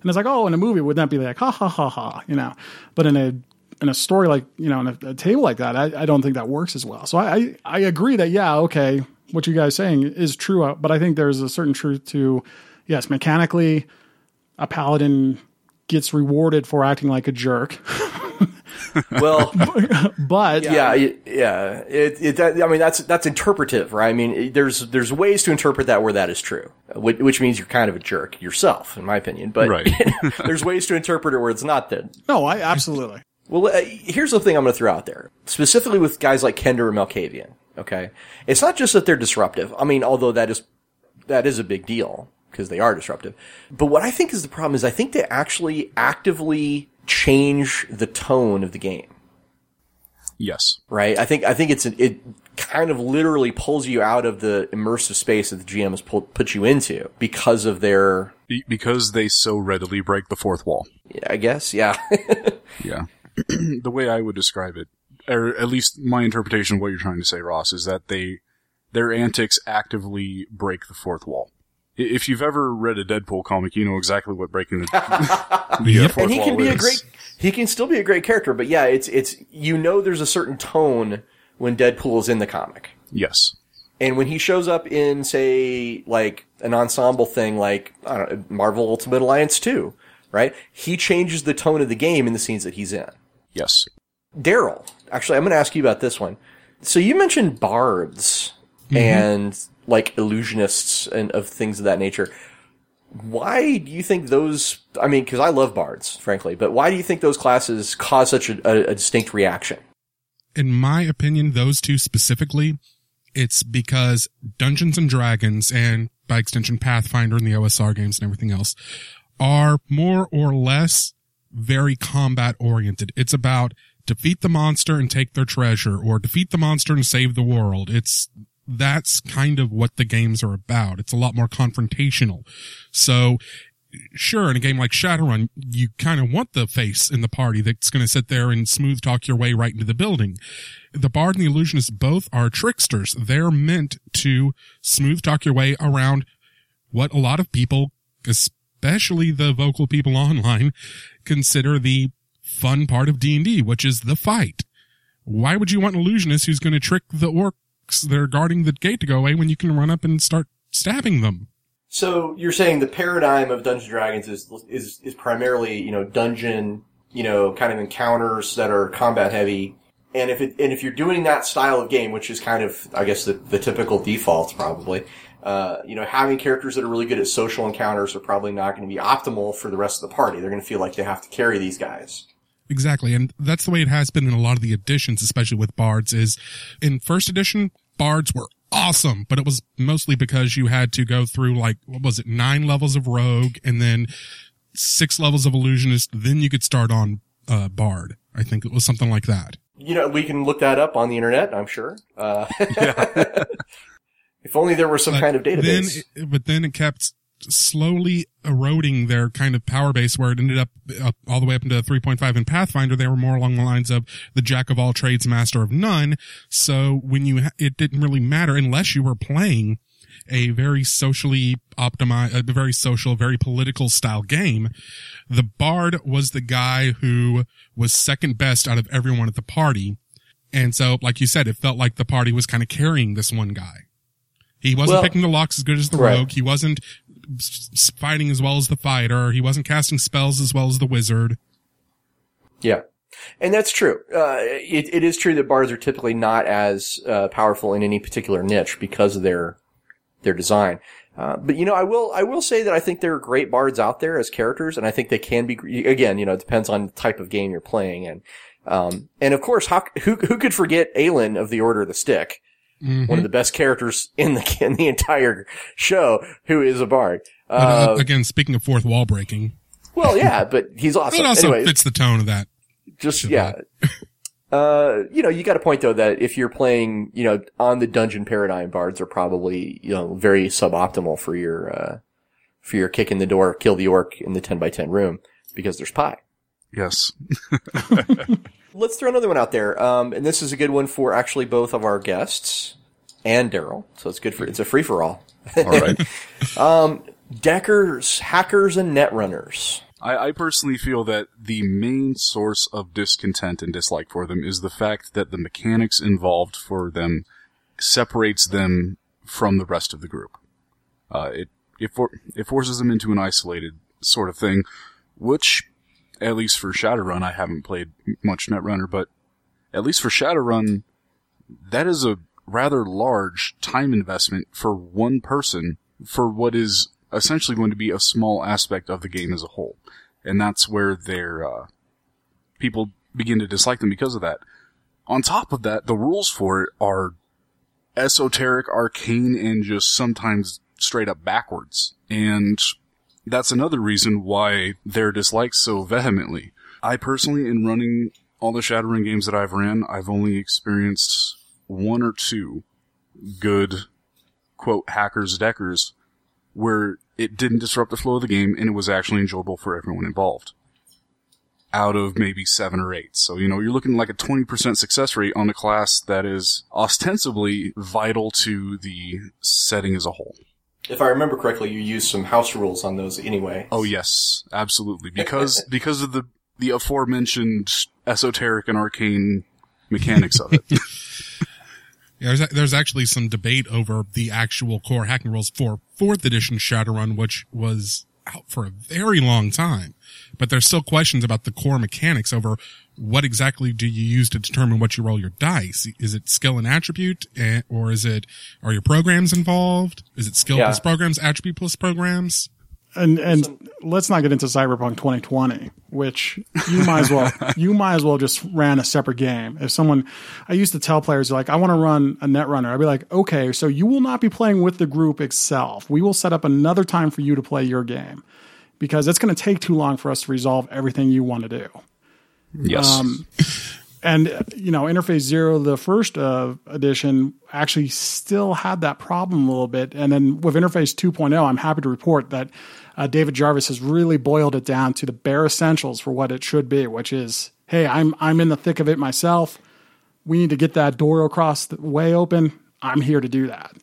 [SPEAKER 7] And it's like, oh, in a movie, wouldn't that be like, ha ha ha ha, you know? But in a in a story like you know, in a, a table like that, I, I don't think that works as well. So I, I I agree that yeah, okay, what you guys saying is true, uh, but I think there's a certain truth to yes, mechanically, a paladin gets rewarded for acting like a jerk, <laughs>
[SPEAKER 4] Well, <laughs>
[SPEAKER 7] but
[SPEAKER 4] yeah, yeah. It, it, that, I mean, that's that's interpretive, right? I mean, it- there's there's ways to interpret that where that is true, which, which means you're kind of a jerk yourself, in my opinion. But
[SPEAKER 5] Right. <laughs>
[SPEAKER 4] there's ways to interpret it where it's not that.
[SPEAKER 7] no, I absolutely.
[SPEAKER 4] Well, uh, here's the thing I'm going to throw out there, specifically with guys like Kender and Malkavian. Okay, it's not just that they're disruptive. I mean, although that is that is a big deal because they are disruptive. But what I think is the problem is I think they actually actively change the tone of the game.
[SPEAKER 5] Yes.
[SPEAKER 4] Right? I think I think it's an, it kind of literally pulls you out of the immersive space that the GM has pulled, put you into because of their.
[SPEAKER 5] Because they so readily break the fourth wall.
[SPEAKER 4] Yeah, I guess, yeah. <laughs>
[SPEAKER 5] Yeah. <clears throat> the way I would describe it, or at least my interpretation of what you're trying to say, Ross, is that they, their antics actively break the fourth wall. If you've ever read a Deadpool comic, you know exactly what breaking the, <laughs> the uh, fourth
[SPEAKER 4] and he
[SPEAKER 5] wall
[SPEAKER 4] can be
[SPEAKER 5] is.
[SPEAKER 4] a great he can still be a great character but yeah it's it's you know there's a certain tone when deadpool is in the comic
[SPEAKER 5] Yes.
[SPEAKER 4] and when he shows up in say like an ensemble thing like I don't know, marvel ultimate alliance 2 right? He changes the tone of the game in the scenes that he's in.
[SPEAKER 5] Yes.
[SPEAKER 4] daryl actually i'm going to ask you about this one. So you mentioned bards mm-hmm. and like illusionists and of things of that nature. Why do you think those i mean because i love bards frankly but why do you think those classes cause such a, a, a distinct reaction?
[SPEAKER 6] In my opinion, those two specifically, it's because Dungeons and Dragons and by extension Pathfinder and the OSR games and everything else are more or less very combat oriented. It's about defeat the monster and take their treasure or defeat the monster and save the world. It's that's kind of what the games are about. It's a lot more confrontational. So sure, in a game like Shadowrun, you kind of want the face in the party that's going to sit there and smooth talk your way right into the building. The Bard and the Illusionist both are tricksters. They're meant to smooth talk your way around what a lot of people, especially the vocal people <laughs> online, consider the fun part of D&D, which is the fight. Why would you want an illusionist who's going to trick the orcs that are guarding the gate to go away when you can run up and start stabbing them?
[SPEAKER 4] so you're saying the paradigm of dungeons dragons is is is primarily you know dungeon you know kind of encounters that are combat heavy and if it and if you're doing that style of game which is kind of i guess the, the typical default probably uh, you know, having characters that are really good at social encounters are probably not going to be optimal for the rest of the party. They're going to feel like they have to carry these guys.
[SPEAKER 6] Exactly. And that's the way it has been in a lot of the editions, especially with bards is in first edition, bards were awesome, but it was mostly because you had to go through like, what was it? Nine levels of rogue and then six levels of illusionist. Then you could start on, uh, bard. I think it was something like that.
[SPEAKER 4] You know, we can look that up on the internet, I'm sure. Uh, <laughs> <laughs> if only there were some
[SPEAKER 6] But
[SPEAKER 4] kind of database.
[SPEAKER 6] Then, but then it kept slowly eroding their kind of power base where it ended up, up all the way up into 3.5 in Pathfinder. They were more along the lines of the jack of all trades, master of none. So when you, ha- it didn't really matter unless you were playing a very socially optimized, a very social, very political style game. The bard was the guy who was second best out of everyone at the party. And so, like you said, it felt like the party was kind of carrying this one guy. He wasn't
[SPEAKER 4] Well-
[SPEAKER 6] picking the locks as good as the
[SPEAKER 4] Right.
[SPEAKER 6] rogue. He wasn't fighting as well as the fighter. He wasn't casting spells as well as the wizard.
[SPEAKER 4] Yeah. And that's true. Uh, it, it is true that bards are typically not as uh, powerful in any particular niche because of their their design. Uh, but you know, I will I will say that I think there are great bards out there as characters, and I think they can be again. You know, it depends on the type of game you're playing, and um, and of course, how, who who could forget Elan of the Order of the Stick, one of the best characters in the in the entire show, who is a bard.
[SPEAKER 6] But, uh,
[SPEAKER 4] Uh,
[SPEAKER 6] again, speaking of fourth wall breaking,
[SPEAKER 4] well, yeah, <laughs> but he's awesome.
[SPEAKER 6] it also
[SPEAKER 4] Anyways,
[SPEAKER 6] fits the tone of that.
[SPEAKER 4] just
[SPEAKER 6] Should
[SPEAKER 4] yeah. <laughs> Uh, you know, you got a point though that if you're playing, you know, on the dungeon paradigm, bards are probably you know very suboptimal for your uh for your kick in the door, kill the orc in the ten by ten room because there's pie.
[SPEAKER 5] Yes. <laughs>
[SPEAKER 4] Let's throw another one out there, um, and this is a good one for actually both of our guests and Daryl. So it's good for it's a free for all.
[SPEAKER 5] All right. <laughs>
[SPEAKER 4] Deckers, hackers, and netrunners.
[SPEAKER 5] I, I personally feel that the main source of discontent and dislike for them is the fact that the mechanics involved for them separates them from the rest of the group. Uh, it it, for, it forces them into an isolated sort of thing, which, at least for Shadowrun, I haven't played much Netrunner, but at least for Shadowrun, that is a rather large time investment for one person for what is essentially going to be a small aspect of the game as a whole. And that's where their, uh, people begin to dislike them because of that. On top of that, the rules for it are esoteric, arcane, and just sometimes straight up backwards. And that's another reason why they're disliked so vehemently. I personally, in running all the Shadowrun games that I've ran, I've only experienced one or two good, quote, hackers deckers where it didn't disrupt the flow of the game and it was actually enjoyable for everyone involved. Out of maybe seven or eight. So, you know, you're looking like a 20% success rate on a class that is ostensibly vital to the setting as a whole.
[SPEAKER 4] If I remember correctly, you used some house rules on those anyway.
[SPEAKER 5] Oh yes, absolutely. Because, <laughs> because of the, the aforementioned esoteric and arcane mechanics of it.
[SPEAKER 6] Yeah, <laughs> there's, there's actually some debate over the actual core hacking rules for fourth edition Shadowrun, which was out for a very long time. But there's still questions about the core mechanics over what exactly do you use to determine what you roll your dice? Is it skill and attribute, eh, or is it are your programs involved? Is it skill
[SPEAKER 4] Yeah.
[SPEAKER 6] plus programs, attribute plus programs?
[SPEAKER 7] And and let's not get into Cyberpunk 2020, which you might as well <laughs> you might as well just ran a separate game. If someone, I used to tell players like, I want to run a Netrunner. I'd be like, okay, so you will not be playing with the group itself. We will set up another time for you to play your game because it's going to take too long for us to resolve everything you want to do.
[SPEAKER 5] Yes.
[SPEAKER 7] and uh, you know interface zero the first uh, edition actually still had that problem a little bit and then with interface 2.0 i'm happy to report that uh, david jarvis has really boiled it down to the bare essentials for what it should be which is hey i'm i'm in the thick of it myself we need to get that door across the way open i'm here to do that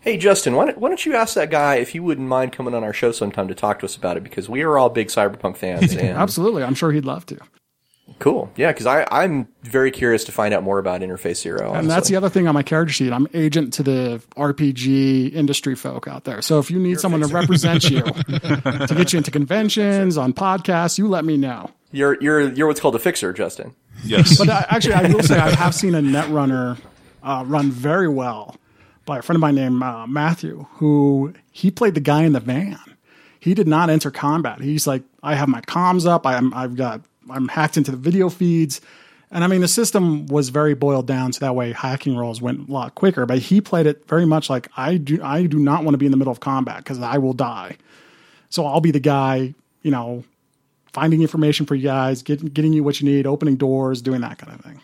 [SPEAKER 4] Hey, Justin, why don't, why don't you ask that guy if he wouldn't mind coming on our show sometime to talk to us about it? Because we are all big Cyberpunk fans. <laughs> And
[SPEAKER 7] absolutely i'm sure he'd love to
[SPEAKER 4] Cool. Yeah, because I'm very curious to find out more about Interface Zero.
[SPEAKER 7] And that's the other thing on my character sheet. I'm agent to the RPG industry folk out there. So if you need someone to represent you, <laughs> to get you into conventions, on podcasts, you let me know.
[SPEAKER 4] You're you're you're what's called a fixer, Justin.
[SPEAKER 5] yes.
[SPEAKER 7] But uh, actually, I will say I have seen a Netrunner uh, run very well by a friend of mine named uh, Matthew, who he played the guy in the van. He did not enter combat. He's like, I have my comms up. I'm, I've got, I'm hacked into the video feeds. And I mean, the system was very boiled down, so that way hacking rolls went a lot quicker. But he played it very much like I do. I do not want to be in the middle of combat because I will die. So I'll be the guy, you know, finding information for you guys, getting getting you what you need, opening doors, doing that kind of thing.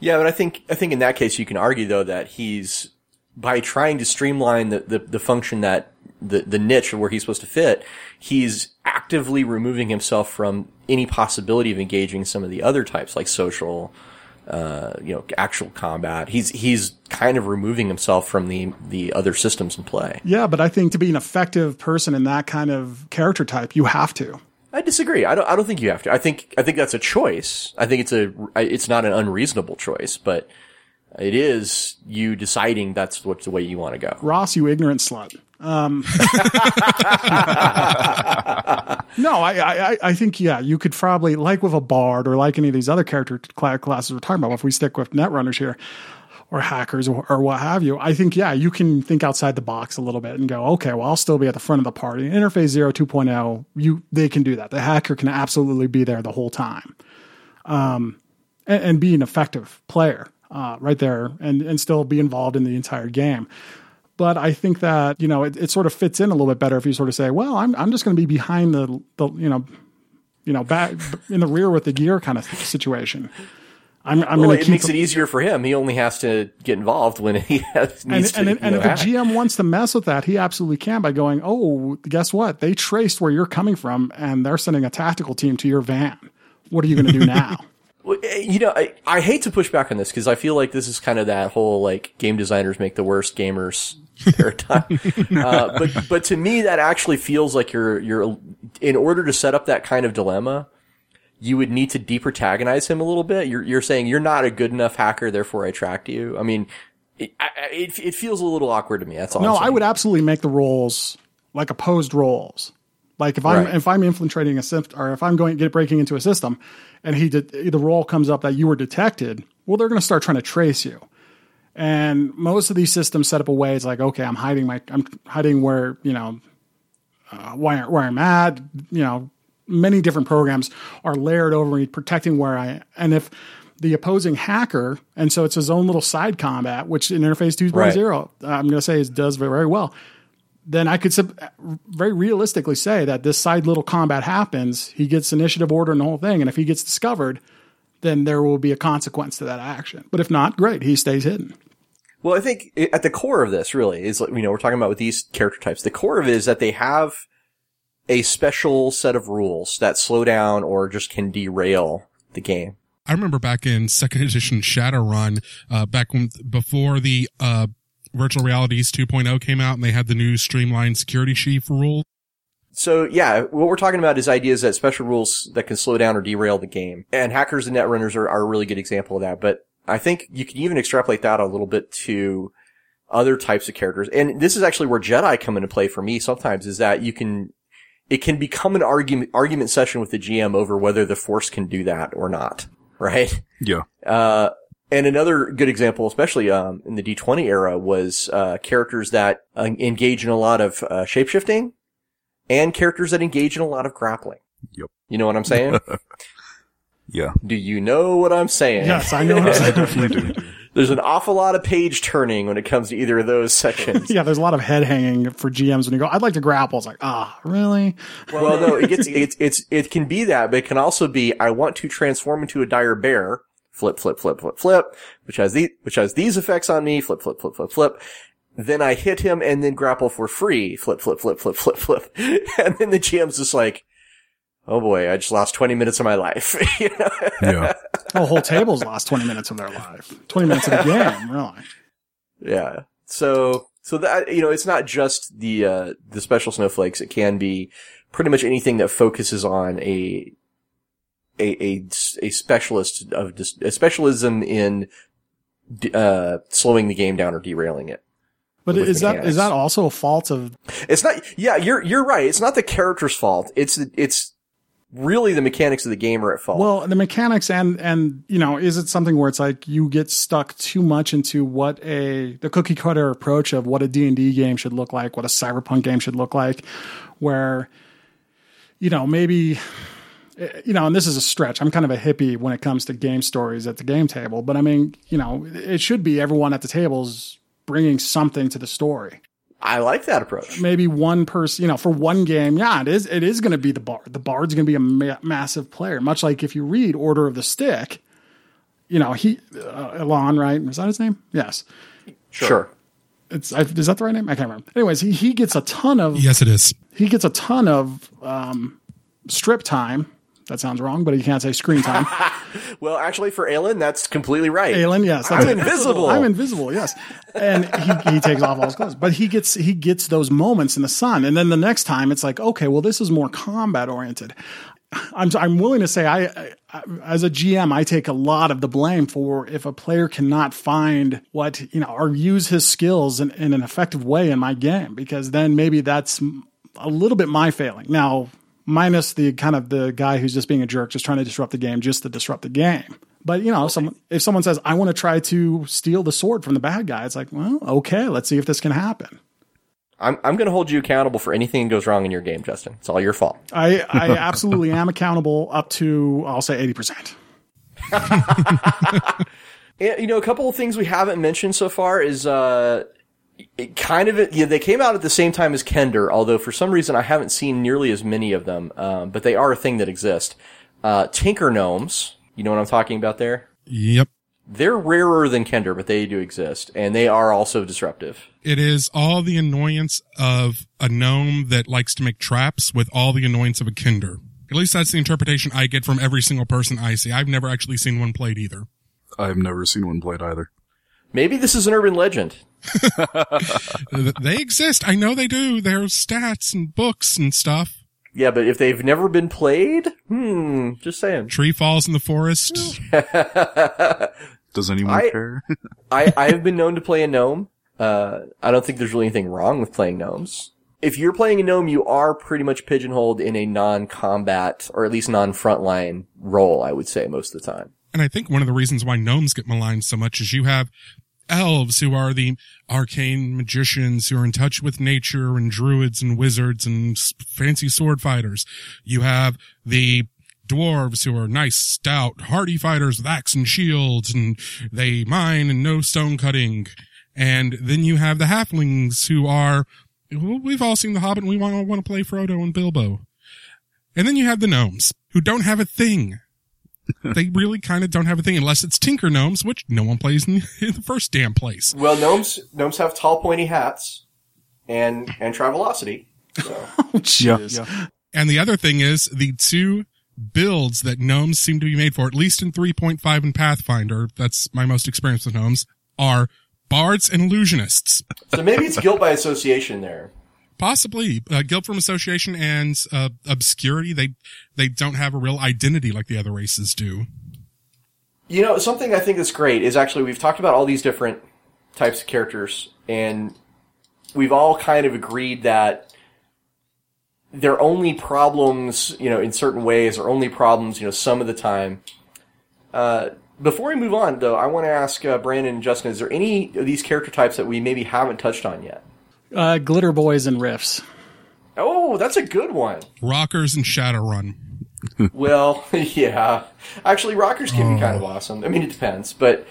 [SPEAKER 4] Yeah, but I think I think in that case you can argue though that he's by trying to streamline the, the, the function that the, the niche of where he's supposed to fit, he's actively removing himself from any possibility of engaging some of the other types like social, uh, you know, actual combat. He's he's kind of removing himself from the the other systems in play.
[SPEAKER 7] Yeah, but I think to be an effective person in that kind of character type, you have to.
[SPEAKER 4] I disagree. I don't. I don't think you have to. I think. I think that's a choice. I think it's a. It's not an unreasonable choice, but it is you deciding that's what the way you want to go.
[SPEAKER 7] Ross, you ignorant slut. Um, <laughs> no, I, I, I think yeah, you could probably like with a bard or like any of these other character cla- classes we're talking about. If we stick with netrunners here, or hackers or, or what have you, I think yeah, you can think outside the box a little bit and go, okay, well, I'll still be at the front of the party. Interface Zero 2.0, you they can do that. The hacker can absolutely be there the whole time, um, and, and be an effective player uh, right there, and and still be involved in the entire game. But I think that you know it, it sort of fits in a little bit better if you sort of say, well, I'm I'm just going to be behind the the you know you know back in the rear with the gear kind of situation. I'm, I'm
[SPEAKER 4] Well, it makes it easier for him. He only has to get involved when he <laughs> has,
[SPEAKER 7] and,
[SPEAKER 4] needs to.
[SPEAKER 7] and, and
[SPEAKER 4] know,
[SPEAKER 7] if a. GM wants to mess with that, he absolutely can by going, oh, guess what? They traced where you're coming from, and they're sending a tactical team to your van. What are you going to do <laughs> now?
[SPEAKER 4] Well, eh, You know, I, I hate to push back on this because I feel like this is kind of that whole like game designers make the worst gamers <laughs> paradigm. <laughs> uh, but but to me, that actually feels like you're you're in order to set up that kind of dilemma, you would need to deprotagonize him a little bit. You're, you're saying you're not a good enough hacker, therefore I tracked you. I mean, it, it, it feels a little awkward to me. That's all.
[SPEAKER 7] No, I would absolutely make the roles like opposed roles. Like if I'm
[SPEAKER 4] Right.
[SPEAKER 7] if I'm infiltrating a system or if I'm going get breaking into a system, and he did the role comes up that you were detected, well, they're going to start trying to trace you. And most of these systems set up a way. It's like, okay, I'm hiding my, I'm hiding where you know, uh, where where I'm at. You know, many different programs are layered over me, protecting where I. And if the opposing hacker, and so it's his own little side combat, which in Interface 2.0,
[SPEAKER 4] Right.
[SPEAKER 7] I'm going to say is does very, very well. Then I could sub- very realistically say that this side little combat happens. He gets initiative order and the whole thing, and if he gets discovered, then there will be a consequence to that action. But if not, great, he stays hidden.
[SPEAKER 4] Well, I think at the core of this really is, you know, we're talking about with these character types. The core of it is that they have a special set of rules that slow down or just can derail the game.
[SPEAKER 6] I remember back in second edition Shadowrun, uh, back when, before the, uh, virtual realities 2.0 came out and they had the new streamlined security sheaf rule.
[SPEAKER 4] So yeah, what we're talking about is ideas that special rules that can slow down or derail the game. And hackers and netrunners are, are a really good example of that. But I think you can even extrapolate that a little bit to other types of characters. And this is actually where Jedi come into play for me sometimes is that you can, it can become an argument, argument session with the GM over whether the force can do that or not. Right?
[SPEAKER 5] Yeah.
[SPEAKER 4] Uh, and another good example, especially um, in the D20 era, was uh, characters that uh, engage in a lot of uh, shapeshifting and characters that engage in a lot of grappling.
[SPEAKER 5] Yep.
[SPEAKER 4] You know what I'm saying? <laughs>
[SPEAKER 5] Yeah.
[SPEAKER 4] Do you know what I'm saying?
[SPEAKER 7] Yes, I know. <laughs>
[SPEAKER 5] I definitely do.
[SPEAKER 4] There's an awful lot of page turning when it comes to either of those <laughs> sections.
[SPEAKER 7] yeah, there's a lot of head hanging for GMs when you go, I'd like to grapple. It's like, ah, really?
[SPEAKER 4] Well, no, it gets it's it's it can be that, but it can also be I want to transform into a dire bear. Flip, flip, flip, flip, flip, which has the which has these effects on me. Flip, flip, flip, flip, flip. Then I hit him and then grapple for free. Flip, flip, flip, flip, flip, flip. <laughs> And then the GM's just like, oh boy, I just lost 20 minutes of my life. <laughs> You know?
[SPEAKER 5] Yeah. <laughs>
[SPEAKER 7] Oh, whole tables lost 20 minutes of their life. 20 minutes of the game, really.
[SPEAKER 4] Yeah. So, so that, you know, it's not just the, uh, the special snowflakes. It can be pretty much anything that focuses on a, a, a, a specialist of, a specialism in, uh, slowing the game down or derailing it.
[SPEAKER 7] But is that is that also a fault of
[SPEAKER 4] It's not, yeah, you're, you're right. It's not the character's fault. It's, it's really the mechanics of the game are at fault.
[SPEAKER 7] well the mechanics and and you know is it something where it's like you get stuck too much into what a the cookie cutter approach of what a D&D game should look like, what a cyberpunk game should look like where you know maybe eh, you know, and this is a stretch. I'm kind of a hippie when it comes to game stories at the game table, but I mean, you know, it should be everyone at the table is bringing something to the story.
[SPEAKER 4] I like that approach.
[SPEAKER 7] maybe one person, you know, for one game, yeah, it is. It is going to be the bard. The bard's going to be a ma- massive player. Much like if you read Order of the Stick, you know, he uh, Elan, right? Is that his name? Yes.
[SPEAKER 4] Sure.
[SPEAKER 7] It's I, is that the right name? I can't remember. Anyways, he he gets a ton of
[SPEAKER 6] Yes, it is.
[SPEAKER 7] he gets a ton of um, strip time. That sounds wrong, but you can't say screen time. <laughs>
[SPEAKER 4] Well, actually, for Elan, that's completely right.
[SPEAKER 7] Elan, yes,
[SPEAKER 4] I'm
[SPEAKER 7] it.
[SPEAKER 4] invisible.
[SPEAKER 7] I'm invisible, yes. And he, he takes off all his clothes, but he gets he gets those moments in the sun, and then the next time it's like, okay, well, this is more combat oriented. I'm I'm willing to say I, I as a GM I take a lot of the blame for if a player cannot find what you know or use his skills in, in an effective way in my game because then maybe that's a little bit my failing. Now minus the kind of the guy who's just being a jerk, just trying to disrupt the game, just to disrupt the game. But you know, someone if someone says, "I want to try to steal the sword from the bad guy," it's like, well, okay, let's see if this can happen.
[SPEAKER 4] I'm, I'm going to hold you accountable for anything that goes wrong in your game, Justin. It's all your fault.
[SPEAKER 7] I I <laughs> absolutely am accountable up to I'll say eighty percent. <laughs>
[SPEAKER 4] You know, a couple of things we haven't mentioned so far is, uh, it kind of, you know, they came out at the same time as Kender, although for some reason I haven't seen nearly as many of them, um, but they are a thing that exist. Uh, Tinker Gnomes, you know what I'm talking about there?
[SPEAKER 6] Yep.
[SPEAKER 4] They're rarer than Kender, but they do exist, and they are also disruptive.
[SPEAKER 6] It is all the annoyance of a gnome that likes to make traps with all the annoyance of a Kender. At least that's the interpretation I get from every single person I see. I've never actually seen one played either.
[SPEAKER 5] I've never seen one played either.
[SPEAKER 4] Maybe this is an urban legend. <laughs>
[SPEAKER 6] They exist. I know they do. There's stats and books and stuff.
[SPEAKER 4] Yeah, but if they've never been played, hmm, just saying.
[SPEAKER 6] Tree falls in the forest. <laughs>
[SPEAKER 5] Does anyone
[SPEAKER 4] I-
[SPEAKER 5] care? <laughs>
[SPEAKER 4] I, I have been known to play a gnome. Uh, I don't think there's really anything wrong with playing gnomes. If you're playing a gnome, you are pretty much pigeonholed in a non-combat, or at least non-frontline role, I would say, most of the time.
[SPEAKER 6] And I think one of the reasons why gnomes get maligned so much is you have elves who are the arcane magicians who are in touch with nature and druids and wizards and fancy sword fighters. You have the dwarves who are nice, stout, hardy fighters with axe and shields and they mine and no stone cutting. And then you have the halflings who are, well, we've all seen The Hobbit and we want, want to play Frodo and Bilbo. And then you have the gnomes who don't have a thing <laughs> they really kind of don't have a thing unless it's Tinker Gnomes, which no one plays in, in <laughs> the first damn place.
[SPEAKER 4] Well, gnomes, gnomes have tall pointy hats and, and travelocity. So. <laughs>
[SPEAKER 7] Oh, jeez.
[SPEAKER 6] And the other thing is the two builds that gnomes seem to be made for, at least in 3.5 and Pathfinder, that's my most experience with gnomes, are bards and illusionists.
[SPEAKER 4] so maybe it's guilt by association there.
[SPEAKER 6] Possibly uh, guilt from association and uh, obscurity. They they don't have a real identity like the other races do.
[SPEAKER 4] You know, something I think that's great is actually we've talked about all these different types of characters, and we've all kind of agreed that their only problems, you know, in certain ways, are only problems, you know, some of the time. Uh, before we move on, though, I want to ask uh, Brandon and Justin: Is there any of these character types that we maybe haven't touched on yet?
[SPEAKER 7] Uh, glitter boys and Rifts.
[SPEAKER 4] Oh, that's a good one.
[SPEAKER 6] Rockers and Shadowrun.
[SPEAKER 4] Well, <laughs> yeah. Actually, rockers can be kind of awesome. I mean, it depends, but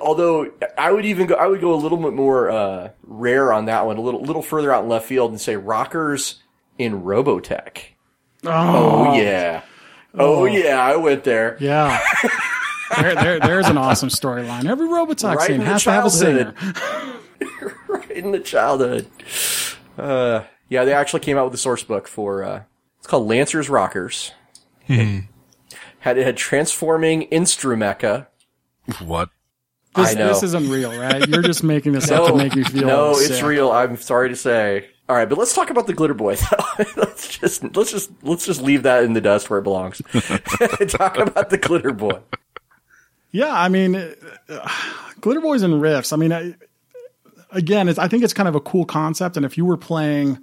[SPEAKER 4] although I would even go, I would go a little bit more uh, rare on that one, a little little further out in left field, and say rockers in Robotech. Oh, yeah. Oh, yeah, I went there.
[SPEAKER 7] Yeah. <laughs> there, there, there's an awesome storyline. Every Robotech
[SPEAKER 4] Right
[SPEAKER 7] scene has to have a singer. <laughs>
[SPEAKER 4] childhood. right in the childhood. Uh, yeah, they actually came out with a source book for uh, it's called Lancers Rockers. had it had transforming Instrumecha.
[SPEAKER 5] what?
[SPEAKER 7] This,
[SPEAKER 4] I know.
[SPEAKER 7] this isn't real, right? You're just making this up to <laughs> make me feel
[SPEAKER 4] No,
[SPEAKER 7] sick.
[SPEAKER 4] it's real. I'm sorry to say. All right, but let's talk about the glitter boy. <laughs> let's just let's just let's just leave that in the dust where it belongs. <laughs> talk about the glitter boy.
[SPEAKER 7] Yeah, I mean, uh, glitter boys and Rifts. I mean, I, again, I think it's kind of a cool concept. And if you were playing,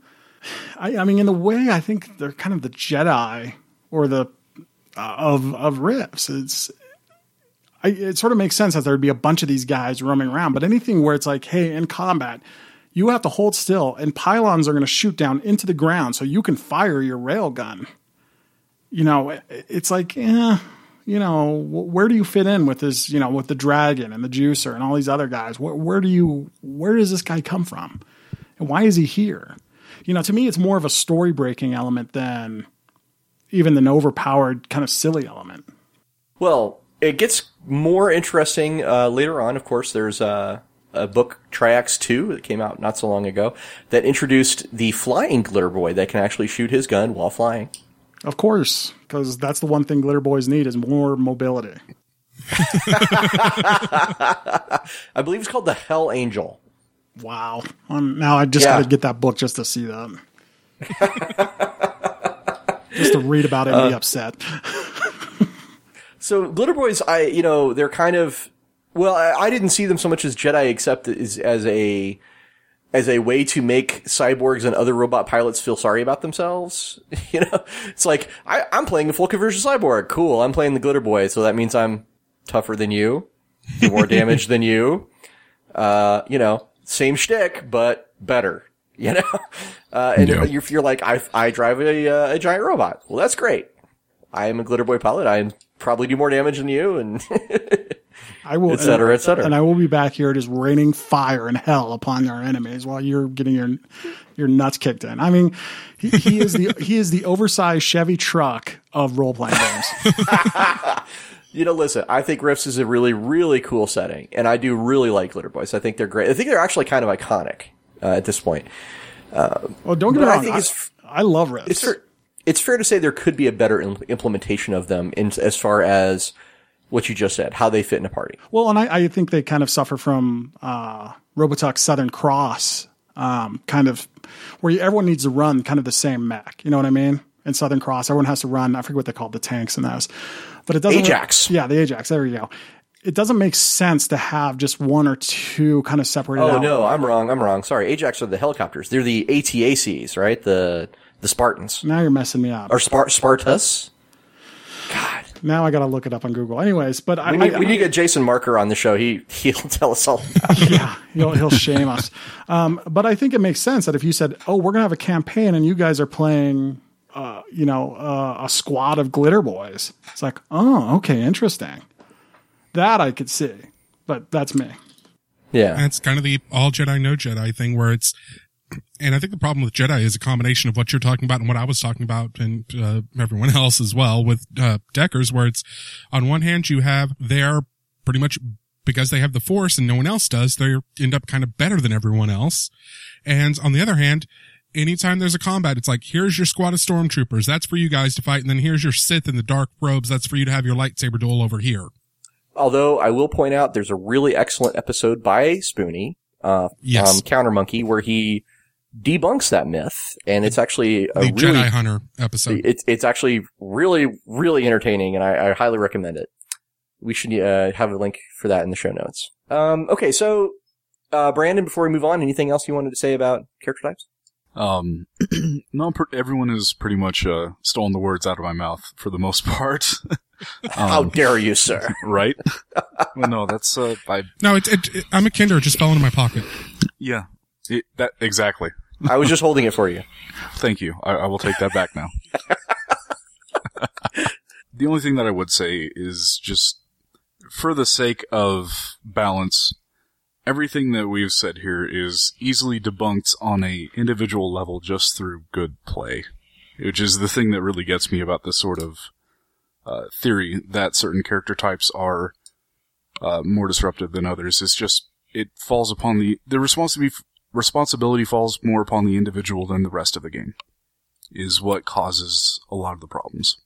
[SPEAKER 7] I, I mean, in the way, I think they're kind of the Jedi or the uh, of of Rifts. It's I, it sort of makes sense that there'd be a bunch of these guys roaming around. But anything where it's like, hey, in combat, you have to hold still, and pylons are going to shoot down into the ground, so you can fire your rail gun. You know, it- it's like, eh, you know, where do you fit in with this? You know, with the dragon and the juicer and all these other guys. Where, where do you? Where does this guy come from? And why is he here? You know, to me, it's more of a story breaking element than even an overpowered kind of silly element.
[SPEAKER 4] Well, it gets more interesting uh, later on. Of course, there's uh, a book Triax Two that came out not so long ago that introduced the flying glitter boy that can actually shoot his gun while flying.
[SPEAKER 7] Of course, because that's the one thing glitter boys need is more mobility. <laughs>
[SPEAKER 4] I believe it's called the Hell Angel.
[SPEAKER 7] Wow. Um, now I just
[SPEAKER 4] Yeah.
[SPEAKER 7] got to get that book just to see that. <laughs> just to read about it and be upset. <laughs>
[SPEAKER 4] So glitter boys, I you know they're kind of well, I, I didn't see them so much as Jedi, except as as a as a way to make cyborgs and other robot pilots feel sorry about themselves. <laughs> You know, it's like I, I'm playing a full conversion cyborg. Cool, I'm playing the glitter boy, so that means I'm tougher than you, do more damage than you. Uh, you know, same shtick, but better. You know, <laughs> uh, and
[SPEAKER 5] Yeah.
[SPEAKER 4] if you're, you're like I I drive a uh, a giant robot. Well, that's great. I am a glitter boy pilot. I probably do more damage than you, and <laughs>
[SPEAKER 7] I will,
[SPEAKER 4] Et cetera, et cetera.
[SPEAKER 7] And I will be back here just raining fire and hell upon our enemies while you're getting your your nuts kicked in. I mean, he, he is the <laughs> he is the oversized Chevy truck of role playing games. <laughs>
[SPEAKER 4] you know, listen. I think Rifts is a really really cool setting, and I do really like glitter boys. I think they're great. I think they're actually kind of iconic uh, at this point.
[SPEAKER 7] Well, don't get me
[SPEAKER 4] I
[SPEAKER 7] wrong.
[SPEAKER 4] think
[SPEAKER 7] I,
[SPEAKER 4] it's-
[SPEAKER 7] I love Rifts.
[SPEAKER 4] It's fair, it's fair to say there could be a better im- implementation of them in as far as what you just said, how they fit in a party.
[SPEAKER 7] Well, and I, I think they kind of suffer from uh, Robotech Southern Cross, um, kind of where everyone needs to run kind of the same mech. You know what I mean? in Southern Cross. Everyone has to run. I forget what they called the tanks in those, but it doesn't.
[SPEAKER 4] Ajax.
[SPEAKER 7] yeah, the Ajax. There you go. It doesn't make sense to have just one or two kind of separated
[SPEAKER 4] Oh
[SPEAKER 7] out.
[SPEAKER 4] no, I'm wrong. I'm wrong. Sorry, Ajax are the helicopters. They're the ATACs, right? The the Spartans
[SPEAKER 7] Now you're messing me up.
[SPEAKER 4] or Spart Spartus. God,
[SPEAKER 7] now I got to look it up on Google. Anyways, but I,
[SPEAKER 4] we need,
[SPEAKER 7] I-
[SPEAKER 4] we need to get Jason Marker on the show. He <laughs> he'll tell us all. About it.
[SPEAKER 7] yeah, he'll he'll shame us. Um, but I think it makes sense that if you said, "Oh, we're gonna have a campaign," and you guys are playing, uh, you know, uh, a squad of glitter boys, it's like, oh, okay, interesting. That I could see, but that's me.
[SPEAKER 4] Yeah,
[SPEAKER 1] And it's kind of the all Jedi, no Jedi thing where it's, and I think the problem with Jedi is a combination of what you're talking about and what I was talking about and, uh, everyone else as well with, uh, Deckers, where it's on one hand, you have they're pretty much because they have the force and no one else does, they end up kind of better than everyone else. And on the other hand, anytime there's a combat, it's like, here's your squad of stormtroopers. That's for you guys to fight. And then here's your Sith in the dark robes. That's for you to have your lightsaber duel over here.
[SPEAKER 4] Although I will point out, there's a really excellent episode by Spoony, uh,
[SPEAKER 1] Yes.
[SPEAKER 4] um, Counter Monkey, where he debunks that myth, and it's actually a
[SPEAKER 1] The
[SPEAKER 4] really
[SPEAKER 1] Jedi Hunter episode.
[SPEAKER 4] it's it's actually really really entertaining, and I, I highly recommend it. We should uh, have a link for that in the show notes. Um, okay, so uh, Brandon, before we move on, anything else you wanted to say about character types?
[SPEAKER 5] Um, <clears throat> no, per- everyone has pretty much uh, stolen the words out of my mouth for the most <laughs> part. <laughs>
[SPEAKER 4] How
[SPEAKER 5] um,
[SPEAKER 4] dare you, sir? <laughs>
[SPEAKER 5] right? well, no, that's uh, I
[SPEAKER 1] No, it, it, it, I'm a Kender. It just fell into my pocket.
[SPEAKER 5] yeah, it, that exactly.
[SPEAKER 4] I was just holding it for you. <laughs>
[SPEAKER 5] Thank you. I, I will take that back now. <laughs> the only thing that I would say is just for the sake of balance, everything that we've said here is easily debunked on a individual level just through good play, which is the thing that really gets me about this sort of uh, theory that certain character types are uh, more disruptive than others. It's just it falls upon the the responsibility responsibility falls more upon the individual than the rest of the game. Is what causes a lot of the problems.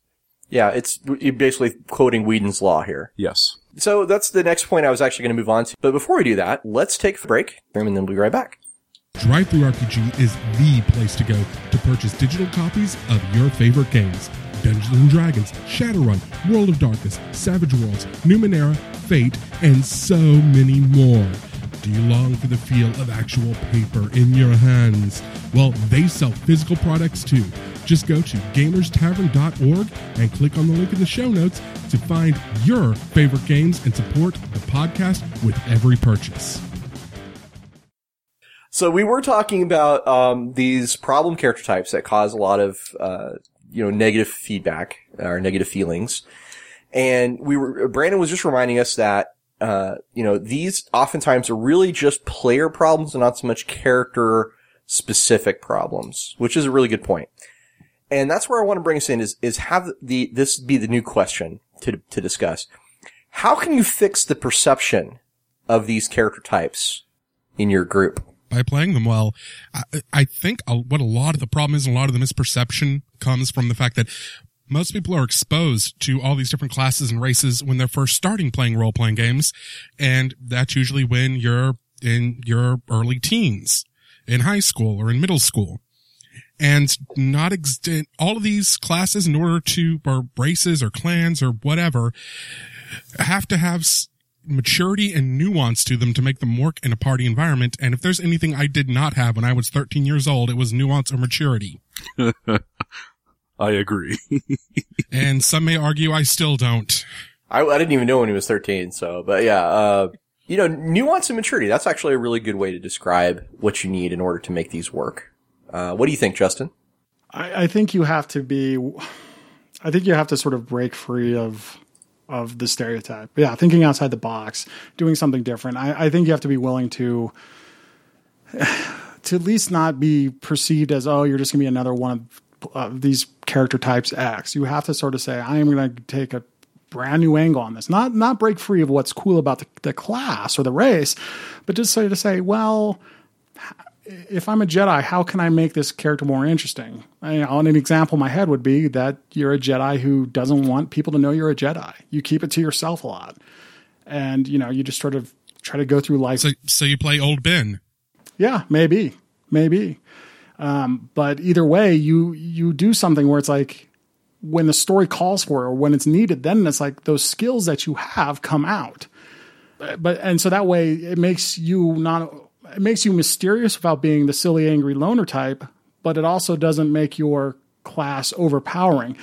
[SPEAKER 4] Yeah, it's you're basically quoting Wheaton's law here.
[SPEAKER 5] Yes.
[SPEAKER 4] So that's the next point I was actually going to move on to. But before we do that, let's take a break, and then we'll be right back.
[SPEAKER 1] DriveThruRPG is the place to go to purchase digital copies of your favorite games. Dungeons and Dragons, Shadowrun, World of Darkness, Savage Worlds, Numenera, Fate, and so many more. Do you long for the feel of actual paper in your hands? Well, they sell physical products too. Just go to gamerstavern.org and click on the link in the show notes to find your favorite games and support the podcast with every purchase.
[SPEAKER 4] So we were talking about um, these problem character types that cause a lot of uh, you know negative feedback or negative feelings, and we were Brandon was just reminding us that uh, you know these oftentimes are really just player problems and not so much character specific problems, which is a really good point. And that's where I want to bring us in is is have the this be the new question to to discuss. How can you fix the perception of these character types in your group?
[SPEAKER 1] by playing them well. I, I think what a lot of the problem is, and a lot of the misperception comes from the fact that most people are exposed to all these different classes and races when they're first starting playing role playing games. And that's usually when you're in your early teens, in high school or in middle school. And not ex- all of these classes in order to, or races or clans or whatever, have to have maturity and nuance to them to make them work in a party environment. And if there's anything I did not have when I was 13 years old, it was nuance or maturity. <laughs>
[SPEAKER 5] I agree. <laughs>
[SPEAKER 1] And some may argue I still don't.
[SPEAKER 4] I, I didn't even know when he was 13, so, but yeah, uh, you know, nuance and maturity, that's actually a really good way to describe what you need in order to make these work. Uh, what do you think, Justin?
[SPEAKER 7] I, I think you have to be. I think you have to sort of break free of of the stereotype. Yeah, thinking outside the box, doing something different. I, I think you have to be willing to <sighs> to at least not be perceived as oh you're just gonna be another one of uh, these character types X. You have to sort of say I am gonna take a brand new angle on this. Not not break free of what's cool about the, the class or the race, but just sort of say well if I'm a Jedi, how can I make this character more interesting? I, know, an example in my head would be that you're a Jedi who doesn't want people to know you're a Jedi. You keep it to yourself a lot, and you know you just sort of try to go through life.
[SPEAKER 1] So, so you play old Ben.
[SPEAKER 7] yeah, maybe, maybe. Um, but either way, you you do something where it's like when the story calls for it or when it's needed, then it's like those skills that you have come out. But and so that way it makes you not it makes you mysterious without being the silly angry loner type, but it also doesn't make your class overpowering.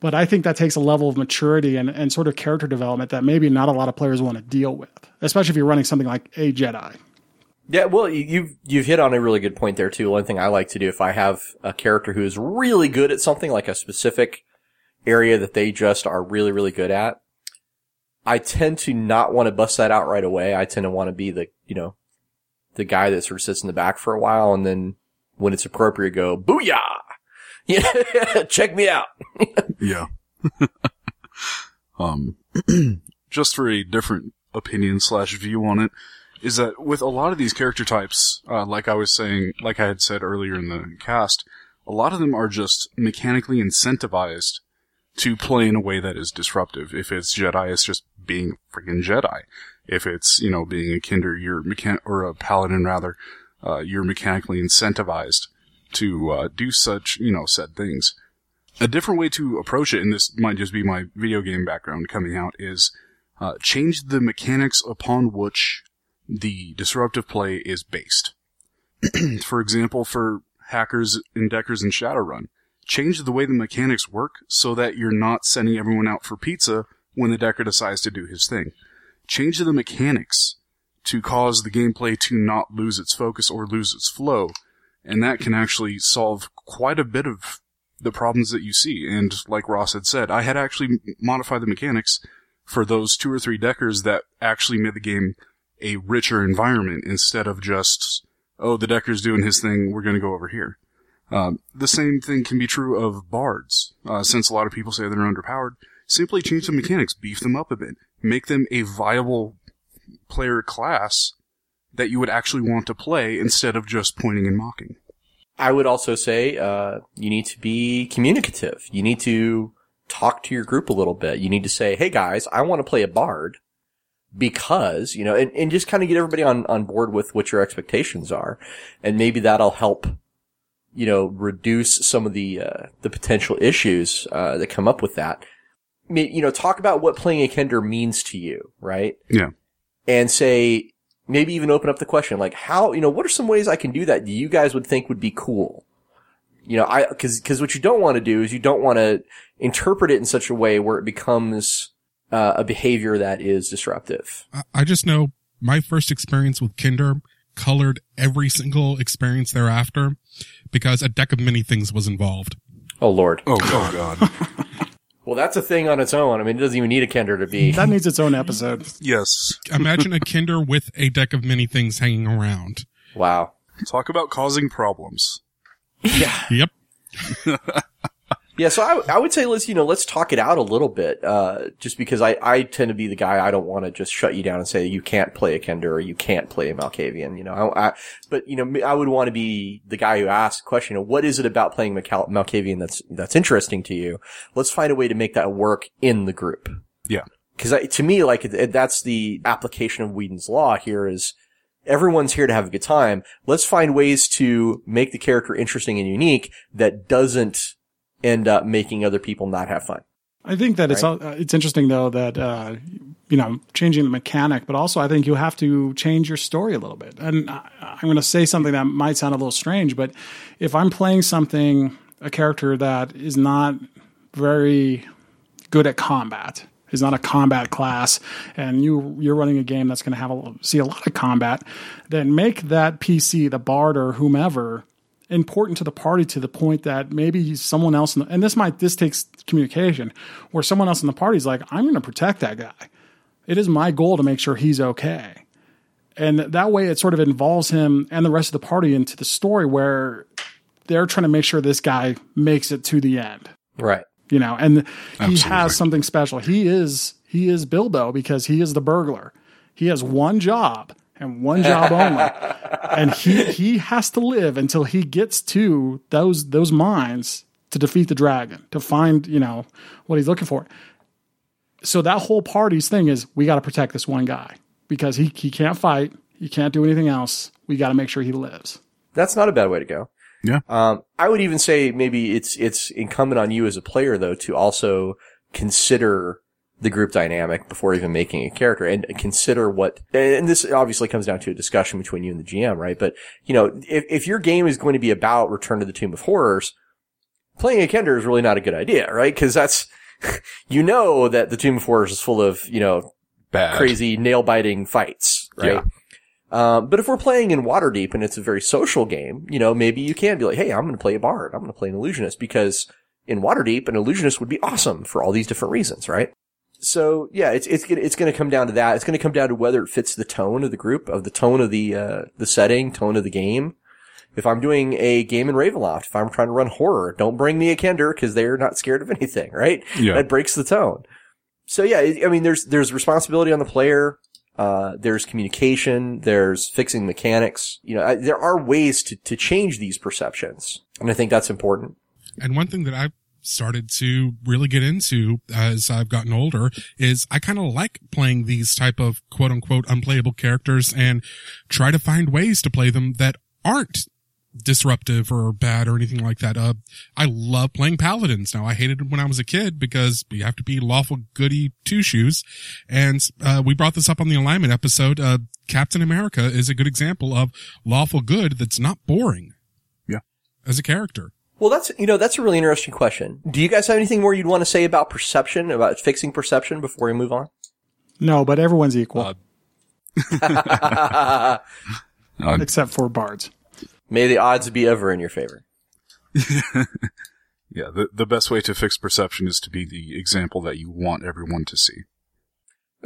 [SPEAKER 7] But I think that takes a level of maturity and, and sort of character development that maybe not a lot of players want to deal with, especially if you're running something like a Jedi.
[SPEAKER 4] Yeah, well, you- you've you've hit on a really good point there too. One thing I like to do if I have a character who is really good at something, like a specific area that they just are really really good at, I tend to not want to bust that out right away. I tend to want to be the you know the guy that sort of sits in the back for a while, and then when it's appropriate, go booyah, <laughs> yeah, check me out. <laughs>
[SPEAKER 5] Yeah. <laughs> um, <clears throat> just for a different opinion slash view on it, is that with a lot of these character types, uh, like I was saying, like I had said earlier in the cast, a lot of them are just mechanically incentivized to play in a way that is disruptive. If it's Jedi, it's just being freaking Jedi. If it's, you know, being a Kender, you're mechan- or a Paladin rather, uh, you're mechanically incentivized to, uh, do such, you know, said things a different way to approach it, and this might just be my video game background coming out, is uh, change the mechanics upon which the disruptive play is based. <clears throat> for example, for hackers and deckers in Shadowrun, change the way the mechanics work so that you're not sending everyone out for pizza when the decker decides to do his thing. Change the mechanics to cause the gameplay to not lose its focus or lose its flow, and that can actually solve quite a bit of the problems that you see. And like Ross had said, I had actually modified the mechanics for those two or three deckers that actually made the game a richer environment instead of just, oh, the decker's doing his thing, we're going to go over here. Um, the same thing can be true of bards, uh, since a lot of people say they're underpowered. Simply change the mechanics, beef them up a bit, make them a viable player class that you would actually want to play instead of just pointing and mocking.
[SPEAKER 4] I would also say uh, you need to be communicative. You need to talk to your group a little bit. You need to say, "Hey guys, I want to play a bard because you know," and, and just kind of get everybody on on board with what your expectations are, and maybe that'll help. You know, reduce some of the uh, the potential issues uh, that come up with that. I mean, you know, talk about what playing a Kender means to you, right?
[SPEAKER 5] Yeah.
[SPEAKER 4] and say maybe even open up the question like how you know what are some ways I can do that you guys would think would be cool you know I because because what you don't want to do is you don't want to interpret it in such a way where it becomes uh, a behavior that is disruptive
[SPEAKER 6] I- I just know my first experience with Kender colored every single experience thereafter because a deck of many things was involved.
[SPEAKER 4] oh lord
[SPEAKER 5] Oh, oh God. <laughs>
[SPEAKER 4] well that's a thing on its own I mean it doesn't even need a Kender to be
[SPEAKER 7] That needs its own episode. <laughs>
[SPEAKER 5] yes.
[SPEAKER 6] Imagine a Kender with a deck of many things hanging around.
[SPEAKER 4] wow
[SPEAKER 5] Talk about causing problems. <laughs> Yeah.
[SPEAKER 6] yep.
[SPEAKER 4] Yeah, so I, I would say let's you know let's talk it out a little bit, uh, just because I, I tend to be the guy I don't want to just shut you down and say you can't play a Kender or you can't play a Malkavian, you know. I, I, but you know I would want to be the guy who asks the question, you know, what is it about playing Malka- Malkavian that's that's interesting to you? Let's find a way to make that work in the group.
[SPEAKER 5] Yeah.
[SPEAKER 4] Because to me, like that's the application of Wheaton's law here is everyone's here to have a good time. Let's find ways to make the character interesting and unique that doesn't end up making other people not have fun.
[SPEAKER 7] I think that it's uh, it's interesting though that uh, you know changing the mechanic, but also I think you have to change your story a little bit. And I, I'm going to say something that might sound a little strange, but if I'm playing something, a character that is not very good at combat, is not a combat class, and you you're running a game that's going to have a, see a lot of combat, then make that PC, the bard or whomever, important to the party to the point that maybe someone else, in the, and this might this takes communication, where someone else in the party is like, I'm going to protect that guy. It is my goal to make sure he's okay. And that way it sort of involves him and the rest of the party into the story where they're trying to make sure this guy makes it to the end
[SPEAKER 4] Right.
[SPEAKER 7] you know and he
[SPEAKER 5] Absolutely.
[SPEAKER 7] has something special he is he is bilbo because he is the burglar he has one job and one job only and he <laughs> he has to live until he gets to those those mines to defeat the dragon to find you know what he's looking for so that whole party's thing is we got to protect this one guy because he he can't fight he can't do anything else we got to make sure he lives
[SPEAKER 4] That's not a bad way to go.
[SPEAKER 5] Yeah.
[SPEAKER 4] Um, I would even say maybe it's it's incumbent on you as a player though to also consider the group dynamic before even making a character and consider what and this obviously comes down to a discussion between you and the GM, right? But you know, if if your game is going to be about Return to the Tomb of Horrors, playing a Kender is really not a good idea, right? Because that's <laughs> you know that the Tomb of Horrors is full of you know
[SPEAKER 5] Bad.
[SPEAKER 4] crazy nail biting fights, right? Um, but if we're playing in Waterdeep and it's a very social game, you know, maybe you can be like, hey, I'm going to play a bard. I'm going to play an illusionist because in Waterdeep, an illusionist would be awesome for all these different reasons, right? So yeah, it's it's gonna, it's going to come down to that. It's going to come down to whether it fits the tone of the group, of the tone of the uh, the setting, tone of the game. If I'm doing a game in Ravenloft, if I'm trying to run horror, don't bring me a Kender because they're not scared of <laughs> anything, right?
[SPEAKER 5] Yeah.
[SPEAKER 4] That breaks the tone. So yeah, I mean, there's there's responsibility on the player. Uh, there's communication. There's fixing mechanics. You know, I, there are ways to to change these perceptions, and I think that's important.
[SPEAKER 6] And one thing that I've started to really get into as I've gotten older is I kind of like playing these type of quote unquote unplayable characters and try to find ways to play them that aren't disruptive or bad or anything like that. Uh, I love playing paladins now. I hated it when I was a kid because you have to be lawful goody two shoes. And, uh, we brought this up on the alignment episode. Uh, Captain America is a good example of lawful good that's not boring.
[SPEAKER 5] Yeah.
[SPEAKER 6] As a character.
[SPEAKER 4] Well, that's you know that's a really interesting question. Do you guys have anything more you'd want to say about perception, about fixing perception before we move on?
[SPEAKER 7] No, but everyone's equal
[SPEAKER 5] Uh, Uh, <laughs>
[SPEAKER 7] except for bards.
[SPEAKER 4] May the odds be ever in your favor. <laughs>
[SPEAKER 5] yeah, the, the best way to fix perception is to be the example that you want everyone to see.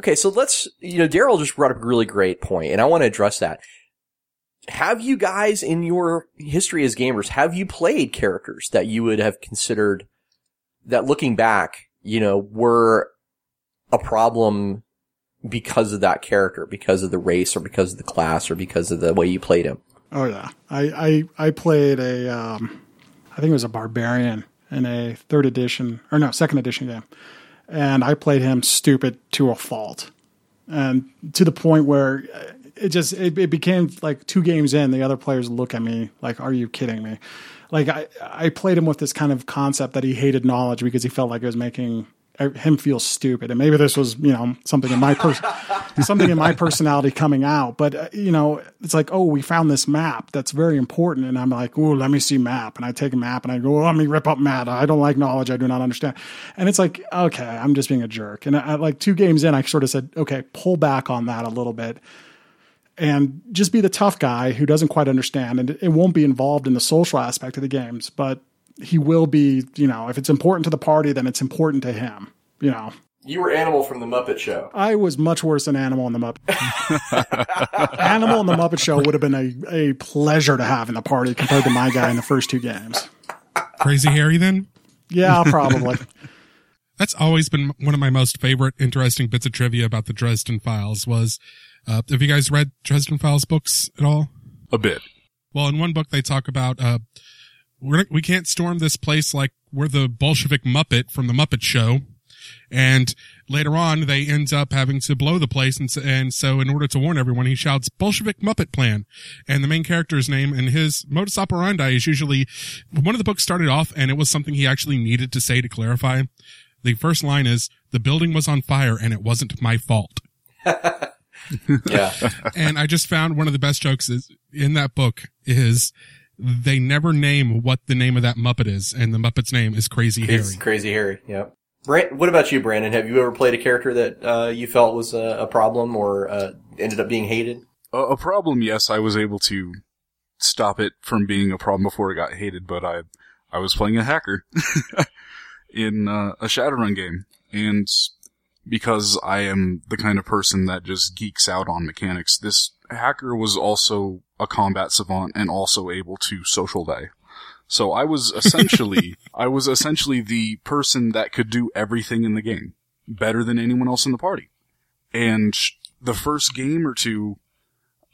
[SPEAKER 4] Okay, so let's, you know, Daryl just brought up a really great point, and I want to address that. Have you guys in your history as gamers, have you played characters that you would have considered that looking back, you know, were a problem because of that character, because of the race or because of the class or because of the way you played him?
[SPEAKER 7] Oh yeah, I I, I played a um, I think it was a barbarian in a third edition or no second edition game, and I played him stupid to a fault, and to the point where it just it, it became like two games in, the other players look at me like, "Are you kidding me?" Like I I played him with this kind of concept that he hated knowledge because he felt like it was making him feel stupid. And maybe this was you know something in my person <laughs> something in my personality coming out. But uh, you know it's like oh we found this map that's very important. And i'm like oh let me see map. And i take a map and i go oh, let me rip up map. I don't like knowledge. I do not understand. And it's like okay i'm just being a jerk. And I, I like two games in i sort of said okay pull back on that a little bit and just be the tough guy who doesn't quite understand and it won't be involved in the social aspect of the games but he will be you know if it's important to the party then it's important to him you know
[SPEAKER 4] You were Animal from the Muppet Show.
[SPEAKER 7] I was much worse than Animal in the Muppet. <laughs> Animal in the Muppet Show would have been a, a pleasure to have in the party compared to my guy in the first two games.
[SPEAKER 6] Crazy Harry then?
[SPEAKER 7] Yeah, probably. <laughs>
[SPEAKER 6] That's always been one of my most favorite interesting bits of trivia about the Dresden Files was, uh, have you guys read Dresden Files books at all?
[SPEAKER 5] A bit.
[SPEAKER 6] Well, in one book they talk about, uh, we're, we can't storm this place like we're the Bolshevik Muppet from the Muppet Show. And later on, they end up having to blow the place. And so, and so in order to warn everyone, he shouts Bolshevik Muppet plan. And the main character's name and his modus operandi is usually one of the books started off and it was something he actually needed to say to clarify. The first line is the building was on fire and it wasn't my fault. <laughs> <laughs>
[SPEAKER 4] Yeah.
[SPEAKER 6] and I just found one of the best jokes is in that book is they never name what the name of that Muppet is. And the Muppet's name is Crazy Harry.
[SPEAKER 4] Crazy Harry. Yep. Brand, what about you, Brandon? Have you ever played a character that uh, you felt was a, a problem or uh, ended up being hated?
[SPEAKER 5] A, a problem, yes, I was able to stop it from being a problem before it got hated, but I, I was playing a hacker <laughs> in uh, a Shadowrun game, and because I am the kind of person that just geeks out on mechanics, this hacker was also a combat savant and also able to social die. So I was <laughs> essentially, I was essentially the person that could do everything in the game better than anyone else in the party. And the first game or two,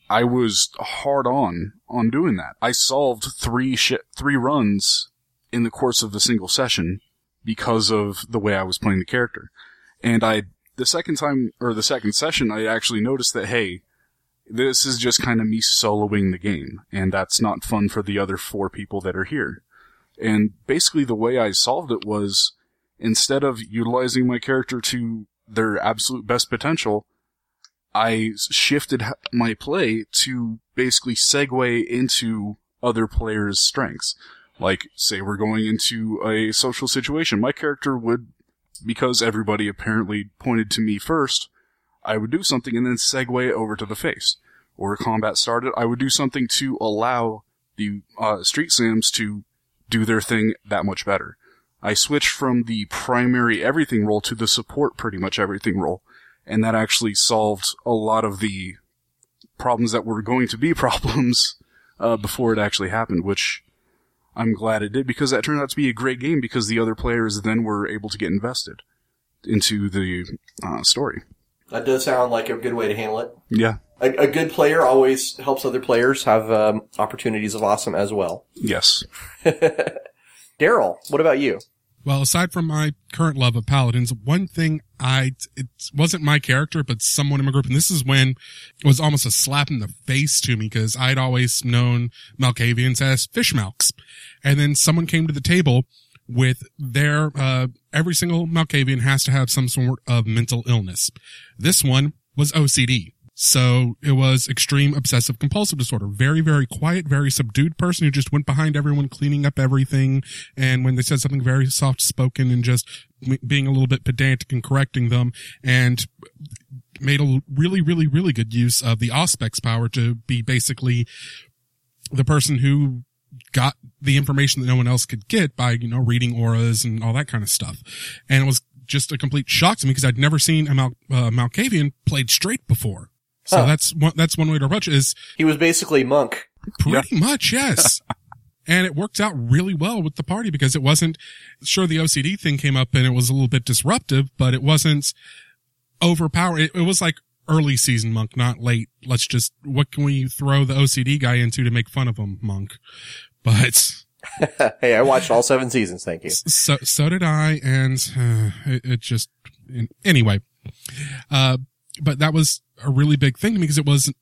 [SPEAKER 5] I was hard on on doing that. I solved three shi three runs in the course of a single session because of the way I was playing the character. And I, the second time, or the second session, I actually noticed that, hey, This is just kind of me soloing the game, and that's not fun for the other four people that are here. And basically the way I solved it was instead of utilizing my character to their absolute best potential, I shifted my play to basically segue into other players' strengths. Like, say we're going into a social situation, my character would, because everybody apparently pointed to me first, I would do something and then segue over to the face. Or combat started, I would do something to allow the uh, street Sams to do their thing that much better. I switched from the primary everything role to the support pretty much everything role, and that actually solved a lot of the problems that were going to be <laughs> problems uh, before it actually happened, which I'm glad it did because that turned out to be a great game because the other players then were able to get invested into the uh, story.
[SPEAKER 4] That does sound like a good way to handle it.
[SPEAKER 5] Yeah.
[SPEAKER 4] A, a good player always helps other players have um, opportunities of awesome as well.
[SPEAKER 5] Yes. <laughs>
[SPEAKER 4] Daryl, what about you?
[SPEAKER 6] Well, aside from my current love of paladins, one thing I, it wasn't my character, but someone in my group. And this is when it was almost a slap in the face to me because I'd always known Malkavians as fish malks. And then someone came to the table with their, uh, every single Malkavian has to have some sort of mental illness. This one was OCD. So it was extreme obsessive compulsive disorder. Very, very quiet, very subdued person who just went behind everyone cleaning up everything. And when they said something very soft spoken and just being a little bit pedantic and correcting them and made a really, really, really good use of the Auspex power to be basically the person who got the information that no one else could get by, you know, reading auras and all that kind of stuff. And it was just a complete shock to me because I'd never seen a Mal- uh, Malkavian played straight before. So
[SPEAKER 4] Huh.
[SPEAKER 6] that's one, that's one way to approach it is
[SPEAKER 4] He was basically monk.
[SPEAKER 6] pretty much, yes. <laughs> and it worked out really well with the party because it wasn't, sure, the OCD thing came up and it was a little bit disruptive, but it wasn't overpowered. It, it was like early season monk, not late. Let's just, what can we throw the OCD guy into to make fun of him, monk? But <laughs>
[SPEAKER 4] hey, I watched all seven seasons. Thank you.
[SPEAKER 6] so, so did I. And, uh, it, it just, anyway, uh, but that was a really big thing to me because it was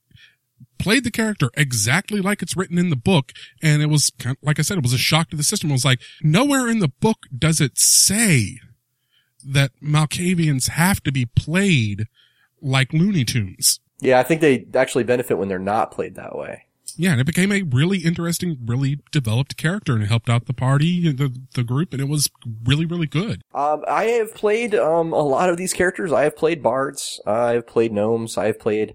[SPEAKER 6] played the character exactly like it's written in the book. And it was kind of, like I said, it was a shock to the system. It was like nowhere in the book does it say that Malkavians have to be played like Looney Tunes.
[SPEAKER 4] Yeah, I think they actually benefit when they're not played that way.
[SPEAKER 6] Yeah, and it became a really interesting, really developed character and it helped out the party, the, the group, and it was really, really good.
[SPEAKER 4] Um, I have played um, a lot of these characters. I have played bards. I have played gnomes. I have played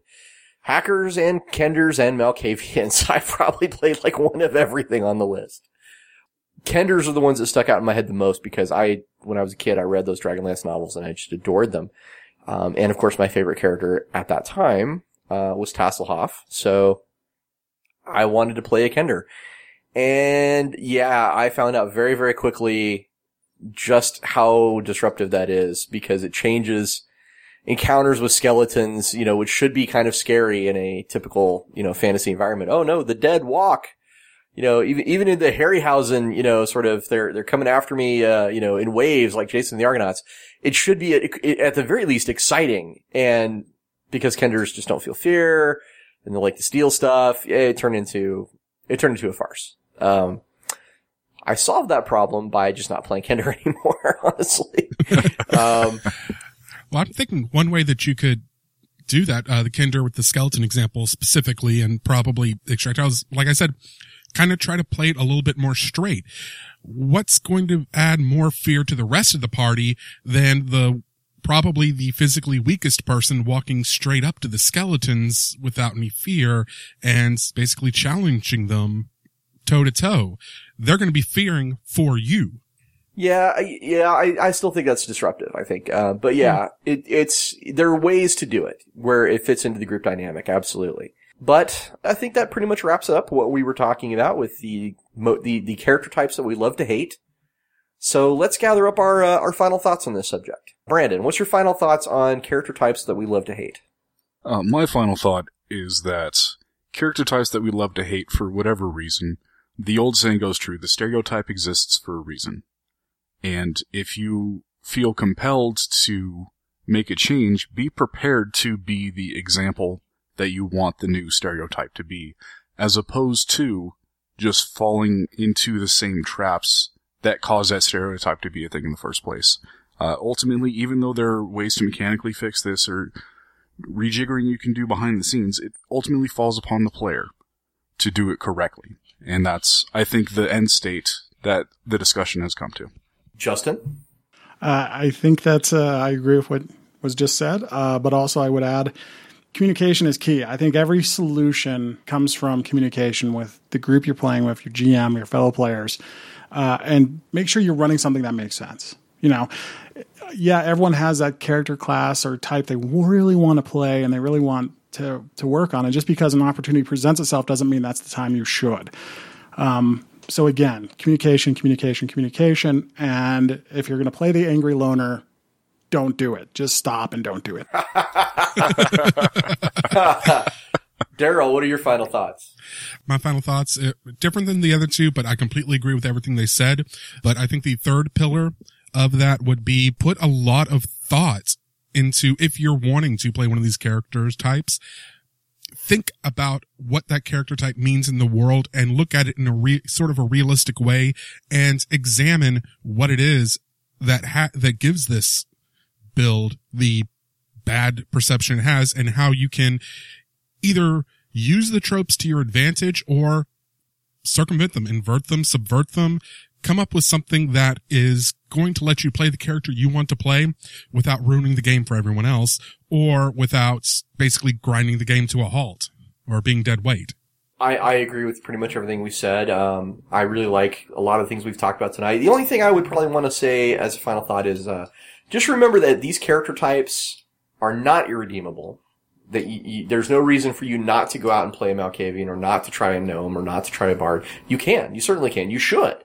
[SPEAKER 4] hackers and kenders and Malkavians. <laughs> I've probably played like one of everything on the list. Kenders are the ones that stuck out in my head the most because I, when I was a kid, I read those Dragonlance novels and I just adored them. Um, and of course, my favorite character at that time uh, was Tasselhoff. So I wanted to play a Kender. And yeah, I found out very, very quickly just how disruptive that is because it changes encounters with skeletons, you know, which should be kind of scary in a typical, you know, fantasy environment. Oh no, the dead walk. You know, even, even in the Harryhausen, you know, sort of, they're, they're coming after me, uh, you know, in waves like Jason and the Argonauts. It should be, at the very least, exciting. And because Kenders just don't feel fear and they like to steal stuff, it turned into, it turned into a farce. Um, I solved that problem by just not playing Kender <laughs> anymore, honestly. um,
[SPEAKER 6] Well, I'm thinking one way that you could do that, uh, the Kender with the skeleton example specifically and probably extract, I was, like I said, kind of try to play it a little bit more straight. What's going to add more fear to the rest of the party than the probably the physically weakest person walking straight up to the skeletons without any fear and basically challenging them toe to toe? They're going to be fearing for you.
[SPEAKER 4] yeah, I- yeah, I, I still think that's disruptive, I think. Uh, but yeah, it, it's, there are ways to do it where it fits into the group dynamic, absolutely. But I think that pretty much wraps up what we were talking about with the, mo- the, the character types that we love to hate. So let's gather up our, uh, our final thoughts on this subject. Brandon, what's your final thoughts on character types that we love to hate?
[SPEAKER 5] Uh, my final thought is that character types that we love to hate for whatever reason, the old saying goes true, the stereotype exists for a reason. And if you feel compelled to make a change, be prepared to be the example that you want the new stereotype to be, as opposed to just falling into the same traps that cause that stereotype to be a thing in the first place. Uh, ultimately, even though there are ways to mechanically fix this or rejiggering you can do behind the scenes, it ultimately falls upon the player to do it correctly. And that's, I think, the end state that the discussion has come to.
[SPEAKER 4] Justin?
[SPEAKER 7] Uh, I think that uh, I agree with what was just said, uh, but also I would add communication is key. I think every solution comes from communication with the group you're playing with, your GM, your fellow players, uh, and make sure you're running something that makes sense. You know, yeah, everyone has that character class or type they really want to play and they really want to to work on. And just because an opportunity presents itself doesn't mean that's the time you should. Um, so again, communication, communication, communication. And if you're going to play the angry loner, don't do it. Just stop and don't do it. <laughs>
[SPEAKER 4] Daryl, what are your final thoughts?
[SPEAKER 6] My final thoughts, uh, different than the other two, but I completely agree with everything they said. But I think the third pillar of that would be put a lot of thought into if you're wanting to play one of these characters types, think about what that character type means in the world and look at it in a re- sort of a realistic way and examine what it is that ha- that gives this build the bad perception has and how you can either use the tropes to your advantage or circumvent them, invert them, subvert them, come up with something that is going to let you play the character you want to play without ruining the game for everyone else or without basically grinding the game to a halt or being dead weight.
[SPEAKER 4] I, I agree with pretty much everything we said. Um, I really like a lot of the things we've talked about tonight. The only thing I would probably want to say as a final thought is, uh, just remember that these character types are not irredeemable. That you, you, there's no reason for you not to go out and play a Malkavian or not to try a gnome or not to try a bard. You can. You certainly can. You should.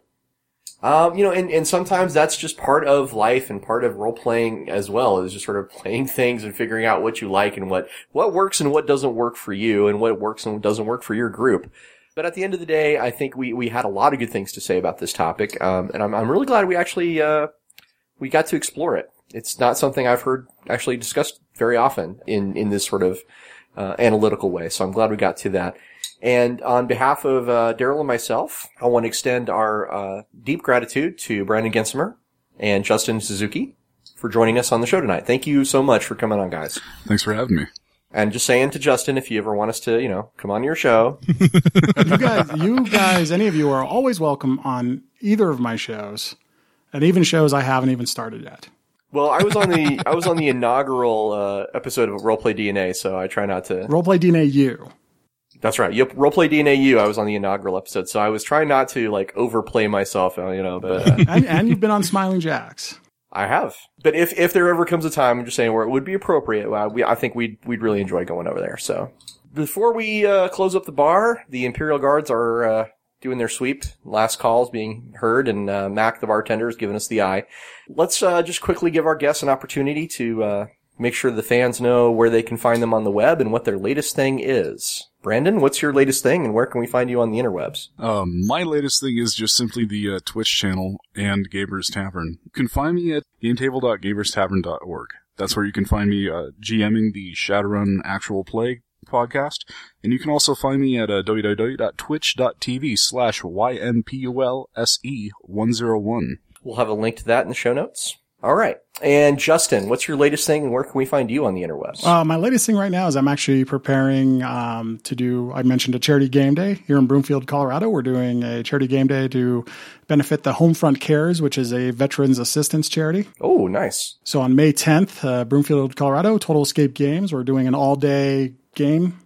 [SPEAKER 4] Um, you know, and, and sometimes that's just part of life and part of role playing as well is just sort of <laughs> playing things and figuring out what you like and what, what works and what doesn't work for you and what works and what doesn't work for your group. But at the end of the day, I think we, we had a lot of good things to say about this topic. Um, and I'm, I'm really glad we actually, uh, we got to explore it. It's not something I've heard actually discussed very often in, in this sort of, uh, analytical way. So I'm glad we got to that. And on behalf of uh, Daryl and myself, I want to extend our uh, deep gratitude to Brandon Gensimer and Justin Suzuki for joining us on the show tonight. Thank you so much for coming on, guys.
[SPEAKER 5] Thanks for having me.
[SPEAKER 4] And just saying to Justin, if you ever want us to, you know, come on your show. <laughs>
[SPEAKER 7] you guys, you guys, any of you are always welcome on either of my shows, and even shows I haven't even started yet.
[SPEAKER 4] Well, I was on the I was on the inaugural uh, episode of Roleplay DNA, so I try not to
[SPEAKER 7] Roleplay DNA U.
[SPEAKER 4] That's right. Yep. Roleplay DNA U. I was on the inaugural episode, so I was trying not to like overplay myself, uh, you know. But uh, <laughs>
[SPEAKER 7] and, and you've been on Smiling Jacks.
[SPEAKER 4] I have. But if if there ever comes a time, I'm just saying where it would be appropriate, well, we I think we'd we'd really enjoy going over there. So before we uh, close up the bar, the Imperial Guards are uh, doing their sweep. Last calls being heard, and uh, Mac the bartender is giving us the eye. Let's uh, just quickly give our guests an opportunity to uh, make sure the fans know where they can find them on the web and what their latest thing is. Brandon, what's your latest thing, and where can we find you on the interwebs?
[SPEAKER 5] Um, my latest thing is just simply the uh, Twitch channel and Gaber's Tavern. You can find me at gametable.gaberstavern.org. That's where you can find me uh, GMing the Shadowrun Actual Play podcast. And you can also find me at uh, www.twitch.tv slash YMPULSE101.
[SPEAKER 4] We'll have a link to that in the show notes. All right. And Justin, what's your latest thing and where can we find you on the interwebs?
[SPEAKER 7] Uh, my latest thing right now is I'm actually preparing um, to do, I mentioned a charity game day here in Broomfield, Colorado. We're doing a charity game day to benefit the Homefront Cares, which is a veterans assistance charity.
[SPEAKER 4] Oh, nice.
[SPEAKER 7] So on May 10th, uh, Broomfield, Colorado, Total Escape Games, we're doing an all day game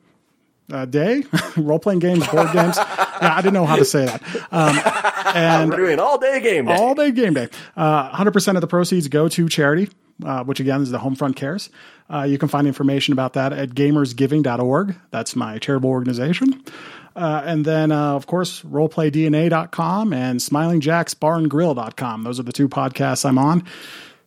[SPEAKER 7] uh, day, <laughs> role playing games, board games. Yeah, I didn't know how to say that. Um, <laughs> and
[SPEAKER 4] We're doing all day game day.
[SPEAKER 7] all day game day. Uh, 100% of the proceeds go to charity, uh, which again is the Homefront Cares. Uh, you can find information about that at gamersgiving.org. That's my charitable organization. Uh, and then, uh, of course, roleplaydna.com and smilingjacksbarngrill.com. Those are the two podcasts I'm on.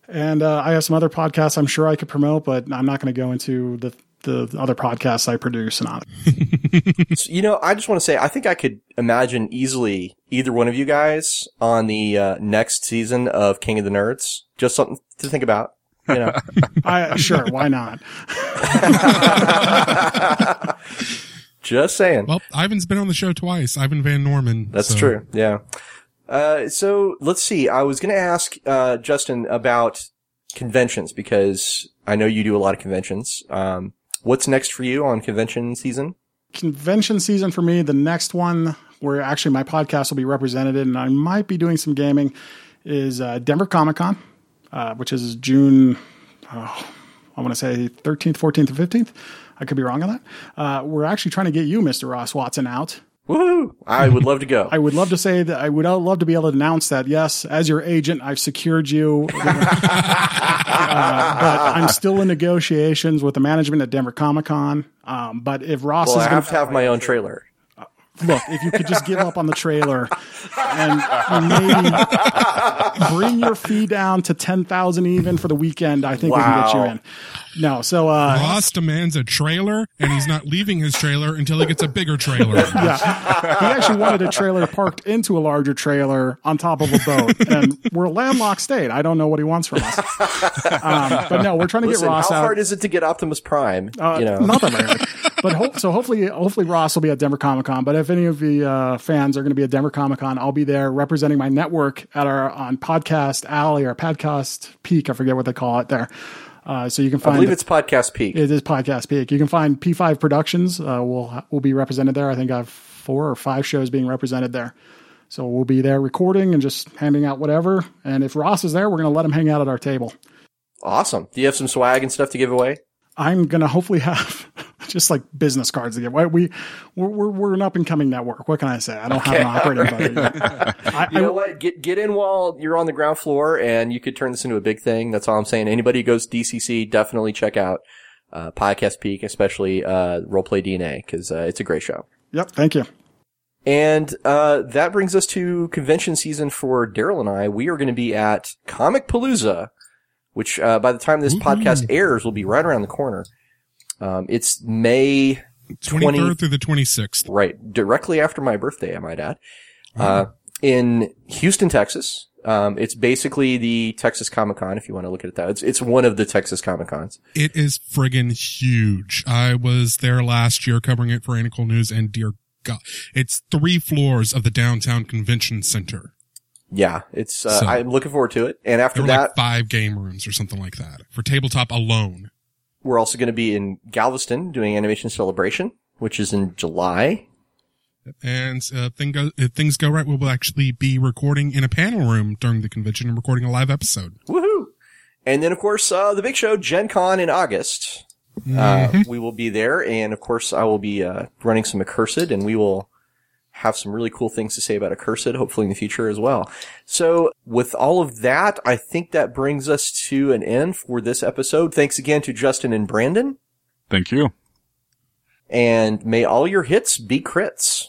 [SPEAKER 7] And uh, I have some other podcasts I'm sure I could promote, but I'm not going to go into the the other podcasts I produce and on. <laughs>
[SPEAKER 4] you know, I just want to say, I think I could imagine easily either one of you guys on the uh, next season of King of the Nerds. Just something to think about. You know, <laughs>
[SPEAKER 7] I, sure, why not? <laughs>
[SPEAKER 4] just saying.
[SPEAKER 6] Well, Ivan's been on the show twice. Ivan Van Norman.
[SPEAKER 4] That's
[SPEAKER 6] so-
[SPEAKER 4] true. Yeah. Uh, so let's see. I was going to ask uh, Justin about conventions because I know you do a lot of conventions. Um, what's next for you on convention season?
[SPEAKER 7] Convention season for me, the next one where actually my podcast will be represented and I might be doing some gaming is uh, Denver Comic Con, uh, which is June, oh, I want to say 13th, 14th, or 15th. I could be wrong on that. Uh, we're actually trying to get you, Mr. Ross Watson, out.
[SPEAKER 4] Woohoo! I would love to go.
[SPEAKER 7] I would love to say that I would love to be able to announce that yes, as your agent, I've secured you. <laughs> uh, but I'm still in negotiations with the management at Denver Comic Con. Um, but if Ross
[SPEAKER 4] well,
[SPEAKER 7] is
[SPEAKER 4] I
[SPEAKER 7] going
[SPEAKER 4] have to have my own trailer.
[SPEAKER 7] look, if you could just give up on the trailer and maybe bring your fee down to ten thousand even for the weekend, I think we can get you in. No, so uh,
[SPEAKER 6] Ross demands a trailer, and he's not leaving his trailer until he gets a bigger trailer. <laughs>
[SPEAKER 7] yeah, he actually wanted a trailer parked into a larger trailer on top of a boat, and we're a landlocked state. I don't know what he wants from us. Um, but no, we're trying to
[SPEAKER 4] Listen,
[SPEAKER 7] get Ross
[SPEAKER 4] how
[SPEAKER 7] out.
[SPEAKER 4] How hard is it to get Optimus Prime?
[SPEAKER 7] Uh,
[SPEAKER 4] you know,
[SPEAKER 7] not that hard. But ho- so hopefully, hopefully Ross will be at Denver Comic Con. But if any of the uh, fans are going to be at Denver Comic Con, I'll be there representing my network at our on Podcast Alley or Podcast Peak. I forget what they call it there. Uh, so you can find.
[SPEAKER 4] I believe it's Podcast Peak.
[SPEAKER 7] it is Podcast Peak. You can find P5 Productions. Uh, will will be represented there. I think I have four or five shows being represented there. So we'll be there recording and just handing out whatever. And if Ross is there, we're going to let him hang out at our table.
[SPEAKER 4] awesome. Do you have some swag and stuff to give away?
[SPEAKER 7] I'm gonna hopefully <laughs> have just like business cards to give. We we we're, we're, we're an up and coming network. What can I say? I don't have an operating budget. <laughs> I,
[SPEAKER 4] You
[SPEAKER 7] I-
[SPEAKER 4] know what? Get get in while you're on the ground floor, and you could turn this into a big thing. That's all I'm saying. Anybody who goes DCC, definitely check out uh, Podcast Peak, especially uh, Roleplay DNA, because uh, it's a great show.
[SPEAKER 7] Yep. Thank you.
[SPEAKER 4] And uh, that brings us to convention season for Daryl and I. We are going to be at Comicpalooza, which uh, by the time this podcast airs will be right around the corner. Um, it's May
[SPEAKER 6] 23rd through the 26th.
[SPEAKER 4] right directly after my birthday, I might add, uh, in Houston, Texas. Um, it's basically the Texas Comic Con, if you want to look at it that. It's it's one of the Texas Comic Cons.
[SPEAKER 6] It is friggin' huge. I was there last year covering it for Anical News, and dear God, it's three floors of the downtown convention center.
[SPEAKER 4] Yeah, it's. Uh,
[SPEAKER 6] So-
[SPEAKER 4] I'm looking forward to it. And after that,
[SPEAKER 6] like five game rooms or something like that for tabletop alone.
[SPEAKER 4] We're also going to be in Galveston doing Animation Celebration, which is in July.
[SPEAKER 6] And uh, thing go, if things go right, we will actually be recording in a panel room during the convention and recording a live episode.
[SPEAKER 4] Woohoo! And then, of course, uh, the big show, Gen Con in August. Uh, we will be there. And, of course, I will be uh, running some Accursed, and we will have some really cool things to say about Accursed, hopefully in the future as well. So, with all of that, I think that brings us to an end for this episode. Thanks again to Justin and Brandon.
[SPEAKER 5] Thank you.
[SPEAKER 4] And may all your hits be crits.